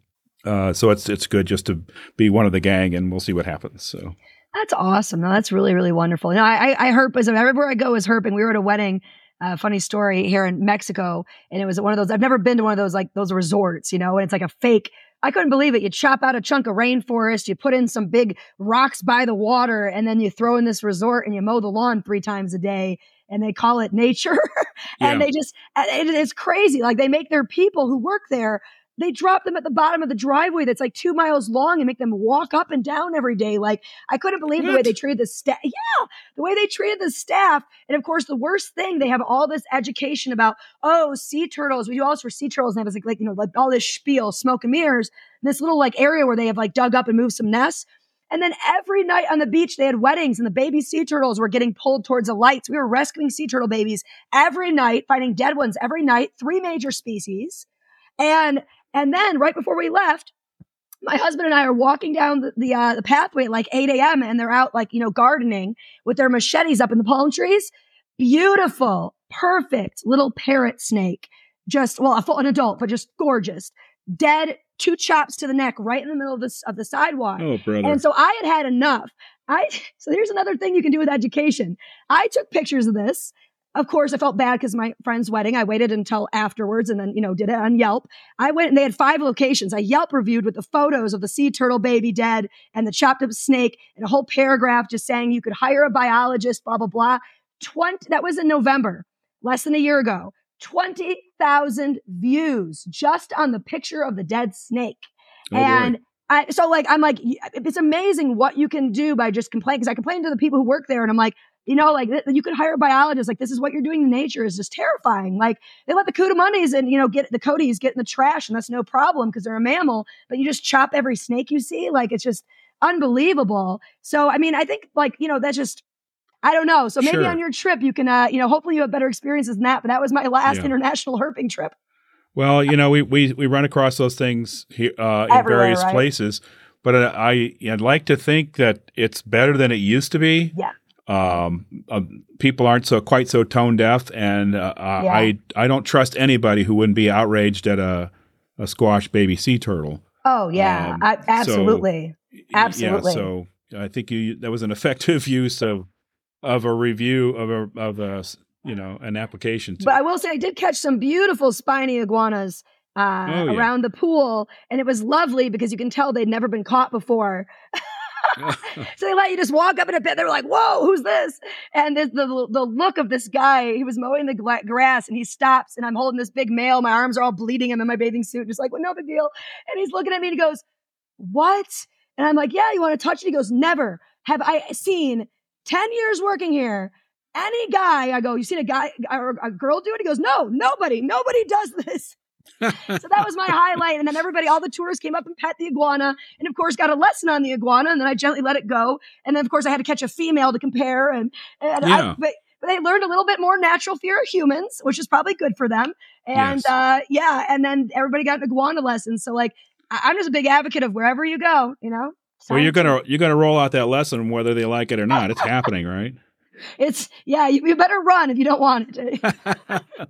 Uh, so it's it's good just to be one of the gang, and we'll see what happens. So that's awesome. No, that's really really wonderful. You know, I I, I herp as everywhere I go is herping. We were at a wedding. Uh, funny story here in Mexico, and it was one of those. I've never been to one of those like those resorts, you know, and it's like a fake I couldn't believe it. You chop out a chunk of rainforest, you put in some big rocks by the water, and then you throw in this resort and you mow the lawn three times a day and they call it nature. and yeah. they just, it is crazy. Like they make their people who work there, they drop them at the bottom of the driveway that's like two miles long and make them walk up and down every day. Like I couldn't believe what? the way they treated the staff. Yeah, the way they treated the staff. And of course, the worst thing, they have all this education about, oh, sea turtles. We do all this for sea turtles. And it was like, like, you know, like all this spiel, smoke and mirrors. And this little like area where they have like dug up and moved some nests. And then every night on the beach, they had weddings and the baby sea turtles were getting pulled towards the lights. We were rescuing sea turtle babies every night, finding dead ones every night, three major species. And, and then right before we left, my husband and I are walking down the the, uh, the pathway at like 8 a.m. and they're out like you know gardening with their machetes up in the palm trees. Beautiful, perfect little parrot snake. Just well, a full an adult, but just gorgeous. Dead, two chops to the neck, right in the middle of the of the sidewalk. Oh, brother. And so I had had enough. I so here's another thing you can do with education. I took pictures of this of course, I felt bad because my friend's wedding. I waited until afterwards and then, you know, did it on Yelp. I went and they had five locations. I Yelp reviewed with the photos of the sea turtle baby dead and the chopped up snake and a whole paragraph just saying you could hire a biologist, blah, blah, blah. 20, that was in November, less than a year ago. 20,000 views just on the picture of the dead snake. Oh, and boy. I, so like, I'm like, it's amazing what you can do by just complaining. Cause I complained to the people who work there and I'm like, you know, like th- you could hire a biologist. Like this is what you're doing to nature is just terrifying. Like they let the coatimundis and, you know, get the coatis get in the trash and that's no problem because they're a mammal, but you just chop every snake you see. Like it's just unbelievable. So, I mean, I think like, you know, that's just, I don't know. So maybe Sure. on your trip, you can, uh, you know, hopefully you have better experiences than that. But that was my last Yeah. international herping trip. Well, you know, we, we, we run across those things here, uh, in Everywhere, various right? places, but uh, I, I'd like to think that it's better than it used to be. Yeah. Um, uh, people aren't so quite so tone deaf, and uh, Yeah. I I don't trust anybody who wouldn't be outraged at a, a squash baby sea turtle. Oh yeah, Um, I, so- absolutely. Absolutely. Yeah, so I think you that was an effective use of of a review of a of a you know an application. To, But I will say I did catch some beautiful spiny iguanas uh, Oh, yeah. around the pool, and it was lovely because you can tell they'd never been caught before. So they let you just walk up in a pit. They were like, "Whoa, who's this?" And the the look of this guy, he was mowing the grass, and he stops, and I'm holding this big male. My arms are all bleeding. I'm in my bathing suit, just like, "Well, no big deal." And he's looking at me, and he goes, "What?" And I'm like, "Yeah, you want to touch it?" He goes, "Never have I seen ten years working here." Any guy, I go, you seen a guy or a girl do it? He goes, no, nobody, nobody does this. So that was my highlight. And then everybody, all the tourists came up and pet the iguana, and of course got a lesson on the iguana. And then I gently let it go. And then of course I had to catch a female to compare. And, and I, but, but they learned a little bit more natural fear of humans, which is probably good for them. And Yes. uh, yeah, and then everybody got an iguana lesson. So like, I, I'm just a big advocate of wherever you go, you know. well, you're gonna you're gonna roll out that lesson whether they like it or not. It's happening, right? It's yeah, you, you better run if you don't want it.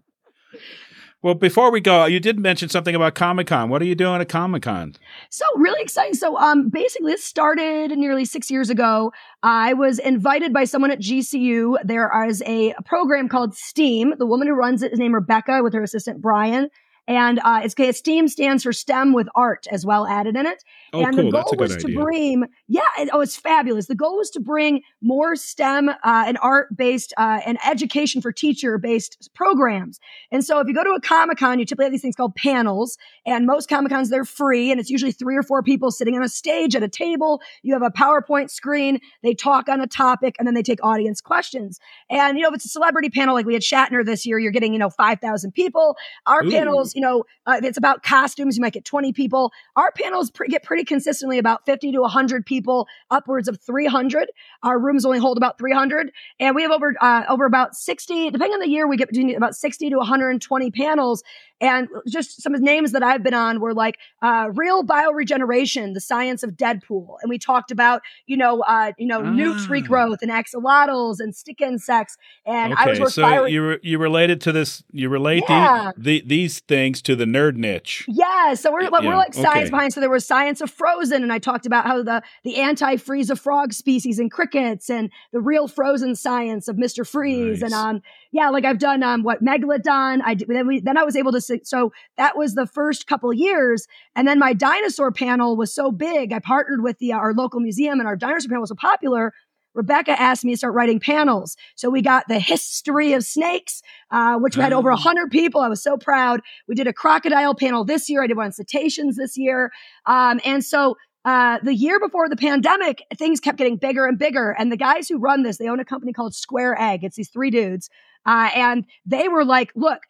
well, before we go, you did mention something about Comic Con. What are you doing at Comic Con? So really exciting. So um basically this started nearly six years ago. I was invited by someone at GCU. There is a program called STEAM. The woman who runs it is named Rebecca with her assistant Brian. And uh, it's STEAM stands for STEM with art as well added in it. Oh, and cool. the goal That's a was good to bring, yeah, it, oh, it's fabulous. The goal was to bring more STEM uh, and art based uh, and education for teacher based programs. And so if you go to a Comic Con, you typically have these things called panels, and most Comic Cons, they're free, and it's usually three or four people sitting on a stage at a table. You have a PowerPoint screen, they talk on a topic, and then they take audience questions. And, you know, if it's a celebrity panel like we had Shatner this year, you're getting, you know, 5,000 people. Our Ooh. panels, you know, uh, if it's about costumes, you might get 20 people. Our panels pre- get pretty consistently about 50 to 100 people, upwards of 300. Our rooms only hold about 300, and we have over uh, over about 60. Depending on the year, we get between about 60 to 120 panels. And just some of the names that I've been on were like uh, real bioregeneration, the science of Deadpool, and we talked about you know uh, you know Ah. regrowth and axolotls and stick insects. And I was so bio- you re- you related to this. You relate Yeah. the, the these things to the nerd niche. Yeah, so we're, we're Yeah, like science okay. behind. So there was science of frozen, and I talked about how the the anti-freeze of frog species and crickets, and the real frozen science of Mister Freeze, and Nice. um, yeah, like I've done um, what megalodon. I did, then we then I was able to see, so that was the first couple of years, and then my dinosaur panel was so big. I partnered with the our local museum, and our dinosaur panel was so popular. Rebecca asked me to start writing panels. So we got the history of snakes, uh, which had over Oh. 100 people. I was so proud. We did a crocodile panel this year. I did one on cetaceans this year. Um, and so uh, the year before the pandemic, things kept getting bigger and bigger. And the guys who run this, they own a company called Square Egg. It's these three dudes. Uh, and they were like, look,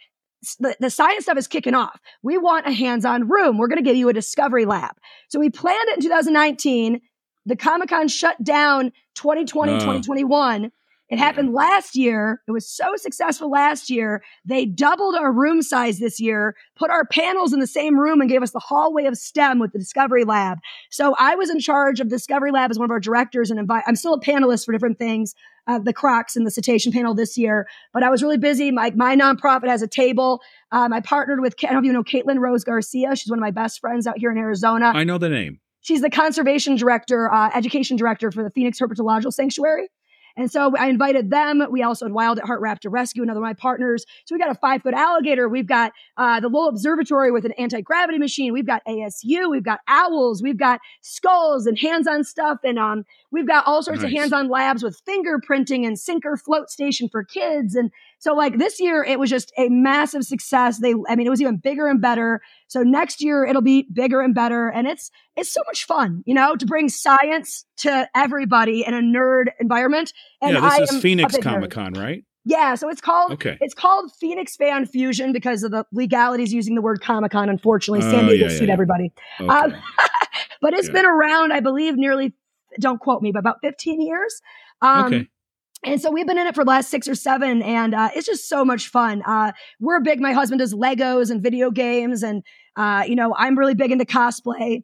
the, the science stuff is kicking off. We want a hands on room. We're going to give you a discovery lab. So we planned it in 2019. The Comic Con shut down 2020, Oh. 2021. It happened last year. It was so successful last year. They doubled our room size this year, put our panels in the same room and gave us the hallway of STEM with the Discovery Lab. So I was in charge of Discovery Lab as one of our directors and invite, I'm still a panelist for different things, uh, the Crocs and the cetacean panel this year, but I was really busy. My, my nonprofit has a table. Um, I partnered with, I don't know if you know Caitlin Rose Garcia. She's one of my best friends out here in Arizona. I know the name. She's the conservation director, uh, education director for the Phoenix Herpetological Sanctuary. And so I invited them. We also had Wild at Heart Raptor Rescue, another of my partners. So we got a five foot alligator. We've got uh, the Lowell Observatory with an anti gravity machine. We've got ASU. We've got owls. We've got skulls and hands on stuff. And um, we've got all sorts nice. of hands on labs with fingerprinting and sinker float station for kids. And so like this year, it was just a massive success. They, I mean, it was even bigger and better. So next year it'll be bigger and better. And it's, it's so much fun, you know, to bring science to everybody in a nerd environment. And yeah, this I is Phoenix Comic Con, right? Yeah, so it's called okay. it's called Phoenix Fan Fusion because of the legalities using the word Comic Con. Unfortunately, San Diego yeah, sued yeah. everybody. Okay. Um, but it's been around, I believe, nearly don't quote me, but about 15 years. Um, okay. And so we've been in it for the last six or seven, and uh, it's just so much fun. Uh, we're big. My husband does Legos and video games, and uh, you know I'm really big into cosplay.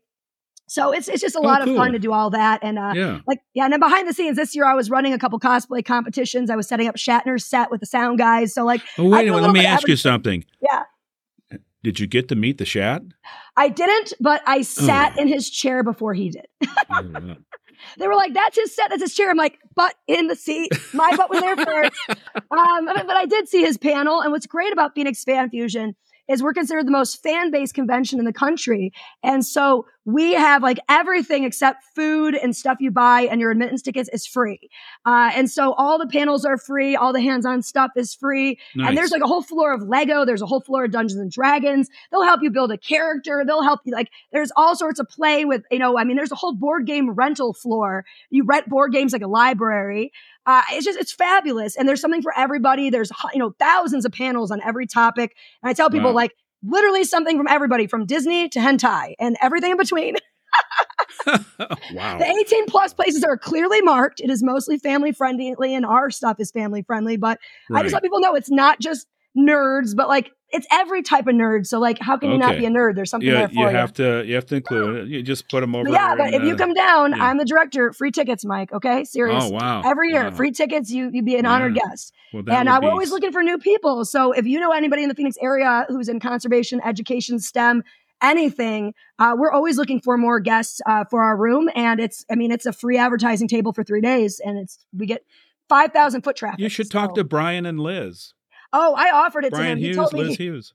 So it's it's just a oh, lot cool. of fun to do all that, and uh, yeah, like yeah. And then behind the scenes, this year I was running a couple cosplay competitions. I was setting up Shatner's set with the sound guys. So like, oh, wait, let me ask you something. Yeah. Did you get to meet the Shat? I didn't, but I sat oh. in his chair before he did. They were like, that's his set, that's his chair. I'm like, butt in the seat. My butt was there first. Um, but I did see his panel. And what's great about Phoenix Fan Fusion is we're considered the most fan based convention in the country. And so we have like everything except food and stuff you buy and your admittance tickets is free. Uh, and so all the panels are free. All the hands on stuff is free. Nice. And there's like a whole floor of Lego. There's a whole floor of Dungeons and Dragons. They'll help you build a character. They'll help you like, there's all sorts of play with, you know, I mean, there's a whole board game rental floor. You rent board games like a library. Uh, it's just, it's fabulous. And there's something for everybody. There's, you know, thousands of panels on every topic. And I tell people wow. like, literally something from everybody from Disney to hentai and everything in between. wow. The 18 plus places are clearly marked. It is mostly family friendly and our stuff is family friendly, but right. I just let people know it's not just nerds, but like it's every type of nerd. So like, how can you not be a nerd? There's something yeah, there for you. have you. to you have to include it. You just put them over. But yeah, but if you come down, yeah. I'm the director. Free tickets, Mike. Okay, serious. Oh wow! Every year, wow. free tickets. You you be an yeah. honored guest. Well, and uh, we're always looking for new people. So if you know anybody in the Phoenix area who's in conservation, education, STEM, anything, uh, we're always looking for more guests uh, for our room. And it's I mean it's a free advertising table for three days, and it's we get five thousand foot traffic. You should talk to Brian and Liz. Oh, I offered it Brian to him. Hughes, he told Liz me, Hughes.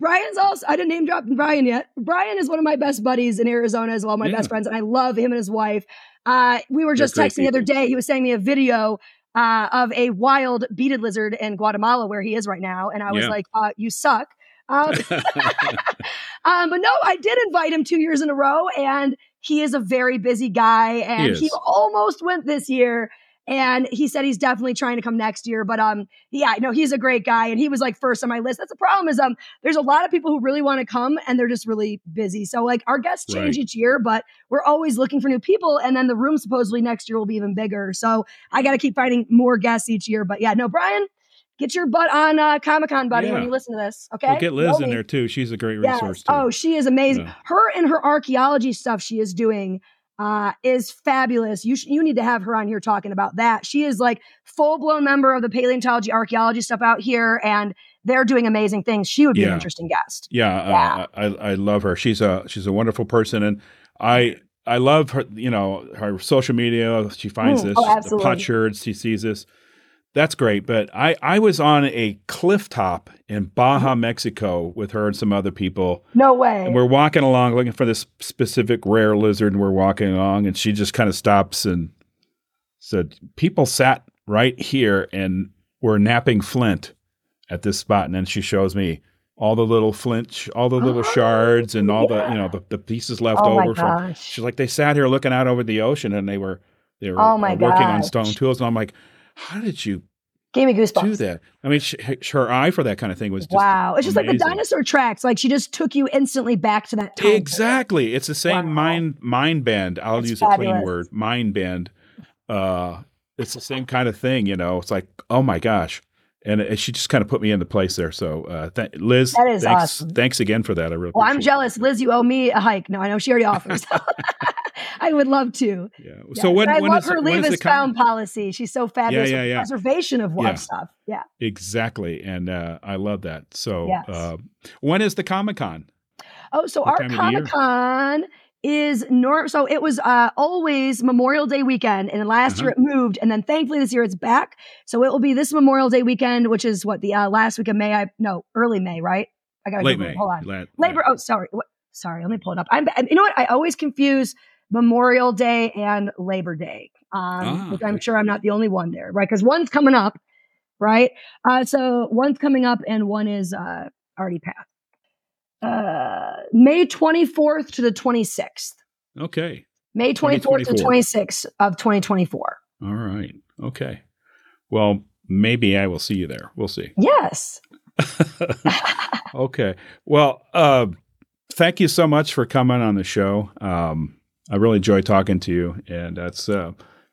Brian's also, I didn't name drop Brian yet. Brian is one of my best buddies in Arizona as well, my yeah. best friends, and I love him and his wife. Uh, we were just texting the other day. He was sending me a video uh, of a wild beaded lizard in Guatemala where he is right now. And I was yeah. like, uh, you suck. Um, um, but no, I did invite him two years in a row, and he is a very busy guy, and he, he almost went this year and he said he's definitely trying to come next year. But um, yeah, no, he's a great guy, and he was like first on my list. That's the problem is um, there's a lot of people who really want to come, and they're just really busy. So like our guests change right. each year, but we're always looking for new people, and then the room supposedly next year will be even bigger. So I got to keep finding more guests each year. But yeah, no, Brian. Get your butt on uh, Comic Con, buddy, yeah. when you listen to this. Okay. We'll get Liz in there too. She's a great yes. resource. Too. Oh, she is amazing. Yeah. Her and her archaeology stuff she is doing uh, is fabulous. You sh- you need to have her on here talking about that. She is like full blown member of the paleontology archaeology stuff out here, and they're doing amazing things. She would be yeah. an interesting guest. Yeah, yeah. Uh, I I love her. She's a she's a wonderful person, and I I love her. You know her social media. She finds mm, this oh, the. She sees this that's great. But I, I was on a cliff top in Baja, mm-hmm. Mexico with her and some other people. No way. And we're walking along looking for this specific rare lizard, and we're walking along, and she just kind of stops and said, People sat right here and were knapping flint at this spot. And then she shows me all the little flint, all the little oh, shards, and all yeah. the you know the, the pieces left oh over from. She's like they sat here looking out over the ocean, and they were they were oh uh, working on stone tools, and I'm like, how did you Gave me goosebumps. Do that. I mean, she, her eye for that kind of thing was wow. It's just amazing. like the dinosaur tracks. Like she just took you instantly back to that time. Exactly. It's the same wow. mind mind band. I'll it's use fabulous. a clean word. Mind band. Uh, it's the same kind of thing, you know. It's like, oh my gosh. And it, she just kind of put me in the place there. So, uh, th- Liz, That is thanks, awesome. thanks again for that. I really Well, I'm jealous. Liz, you owe me a hike. No, I know she already offers. I would love to. Yeah. Yeah. So when, And I when love is her leave is con- found policy. She's so fabulous yeah, with yeah. preservation of, Yeah. stuff. Yeah. Exactly, and uh, I love that. So, Yes. uh, when is the Comic Con? Oh, so What our time of the year? Comic Con is norm. So it was uh, always Memorial Day weekend, and last Uh-huh. year it moved, and then thankfully this year it's back. So it will be this Memorial Day weekend, which is what the uh, last week of May. I no early May, right? I got Late May. Hold on, La- Labor. Oh, sorry. What, sorry, let me pull it up. I'm. You know what? I always confuse Memorial Day and Labor Day. Um, Ah, which I'm sure I'm not the only one there, right? Because one's coming up, right? Uh, so one's coming up, and one is uh, already passed. Uh, May 24th to the 26th. Okay. May 24th to 26th of 2024. All right. Okay. Well, maybe I will see you there. We'll see. Yes. okay. Well, uh, thank you so much for coming on the show. Um, I really enjoy talking to you, and that's uh,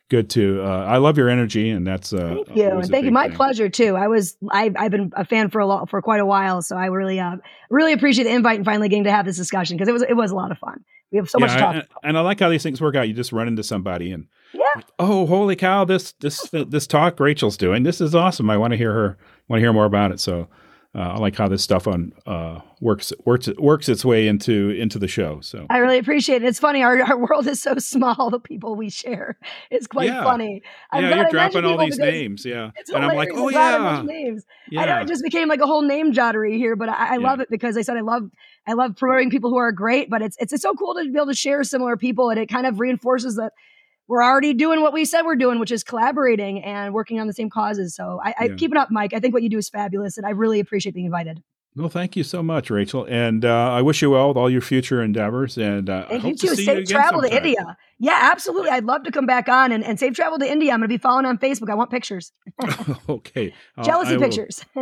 good to. Uh, I love your energy, and that's uh, Thank you. And thank you. My thing. pleasure too. I was I've, I've been a fan for a lot for quite a while, so I really uh really appreciate the invite and finally getting to have this discussion because it was it was a lot of fun. We have so much to talk and, about. and I like how these things work out. You just run into somebody, and Yeah. like, oh, holy cow! This this this talk Rachel's doing. This is awesome. I want to hear her. Want to hear more about it. So. Uh, I like how this stuff on uh, works works works its way into into the show. So I really appreciate it. It's funny. Our, our world is so small. The people we share It's quite Yeah. funny. I'm yeah, you're I dropping all these names. Yeah, It's and I'm like, oh yeah, names. yeah. I know it just became like a whole name jottery here, but I, I love Yeah. it because I said I love I love promoting people who are great, but it's it's it's so cool to be able to share similar people, and it kind of reinforces that we're already doing what we said we're doing, which is collaborating and working on the same causes. So I, I Yeah. keep it up, Mike. I think what you do is fabulous, and I really appreciate being invited. Well, thank you so much, Rachel, and uh, I wish you well with all your future endeavors. And uh, I Thank hope you to too. see Safe you travel to. India. Yeah, absolutely. I'd love to come back on and, and safe travel to India. I'm going to be following on Facebook. I want pictures, okay, Uh, jealousy I pictures.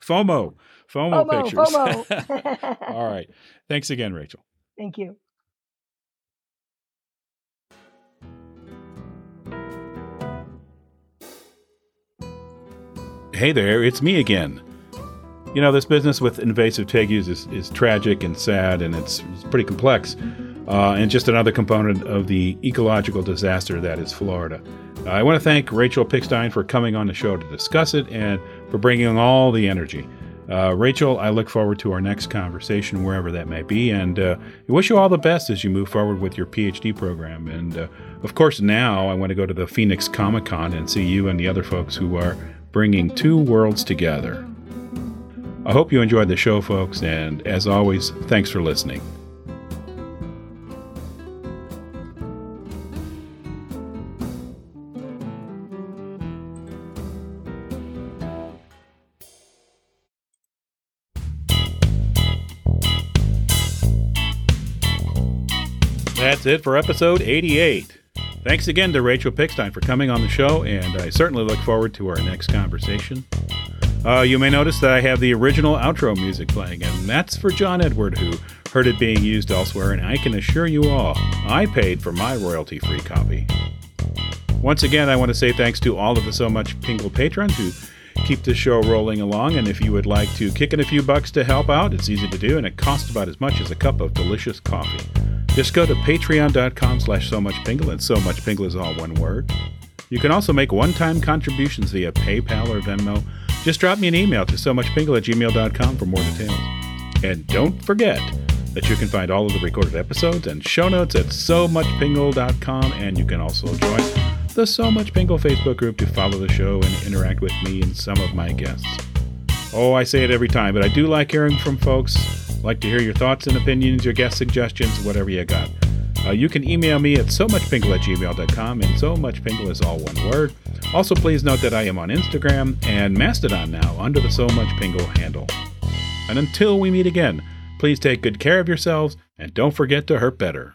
FOMO, FOMO, FOMO, pictures. FOMO. all right, thanks again, Rachel. Thank you. Hey there, it's me again. You know, this business with invasive tegus is, is tragic and sad, and it's, it's pretty complex, uh, and just another component of the ecological disaster that is Florida. Uh, I want to thank Rachel Pikstein for coming on the show to discuss it and for bringing all the energy. Uh, Rachel, I look forward to our next conversation, wherever that may be, and uh, I wish you all the best as you move forward with your PhD program. And uh, of course, now I want to go to the Phoenix Comic Con and see you and the other folks who are bringing two worlds together. I hope you enjoyed the show, folks, and as always, thanks for listening. That's it for episode 88. Thanks again to Rachel Pikstein for coming on the show, and I certainly look forward to our next conversation. Uh, you may notice that I have the original outro music playing, and that's for John Edward, who heard it being used elsewhere, and I can assure you all, I paid for my royalty free copy. Once again, I want to say thanks to all of the So Much Pingle patrons who keep this show rolling along, and if you would like to kick in a few bucks to help out, it's easy to do, and it costs about as much as a cup of delicious coffee. Just go to patreon.com slash so much pingle, and so much pingle is all one word. You can also make one-time contributions via PayPal or Venmo. Just drop me an email to so much pingle at gmail.com for more details. And don't forget that you can find all of the recorded episodes and show notes at so much muchpingle.com, and you can also join the So Much Pingle Facebook group to follow the show and interact with me and some of my guests. Oh, I say it every time, but I do like hearing from folks. Like to hear your thoughts and opinions, your guest suggestions, whatever you got. Uh, you can email me at so much muchpingle at gmail.com, and so much pingle is all one word. Also, please note that I am on Instagram and Mastodon now under the so much pingle handle. And until we meet again, please take good care of yourselves and don't forget to herp better.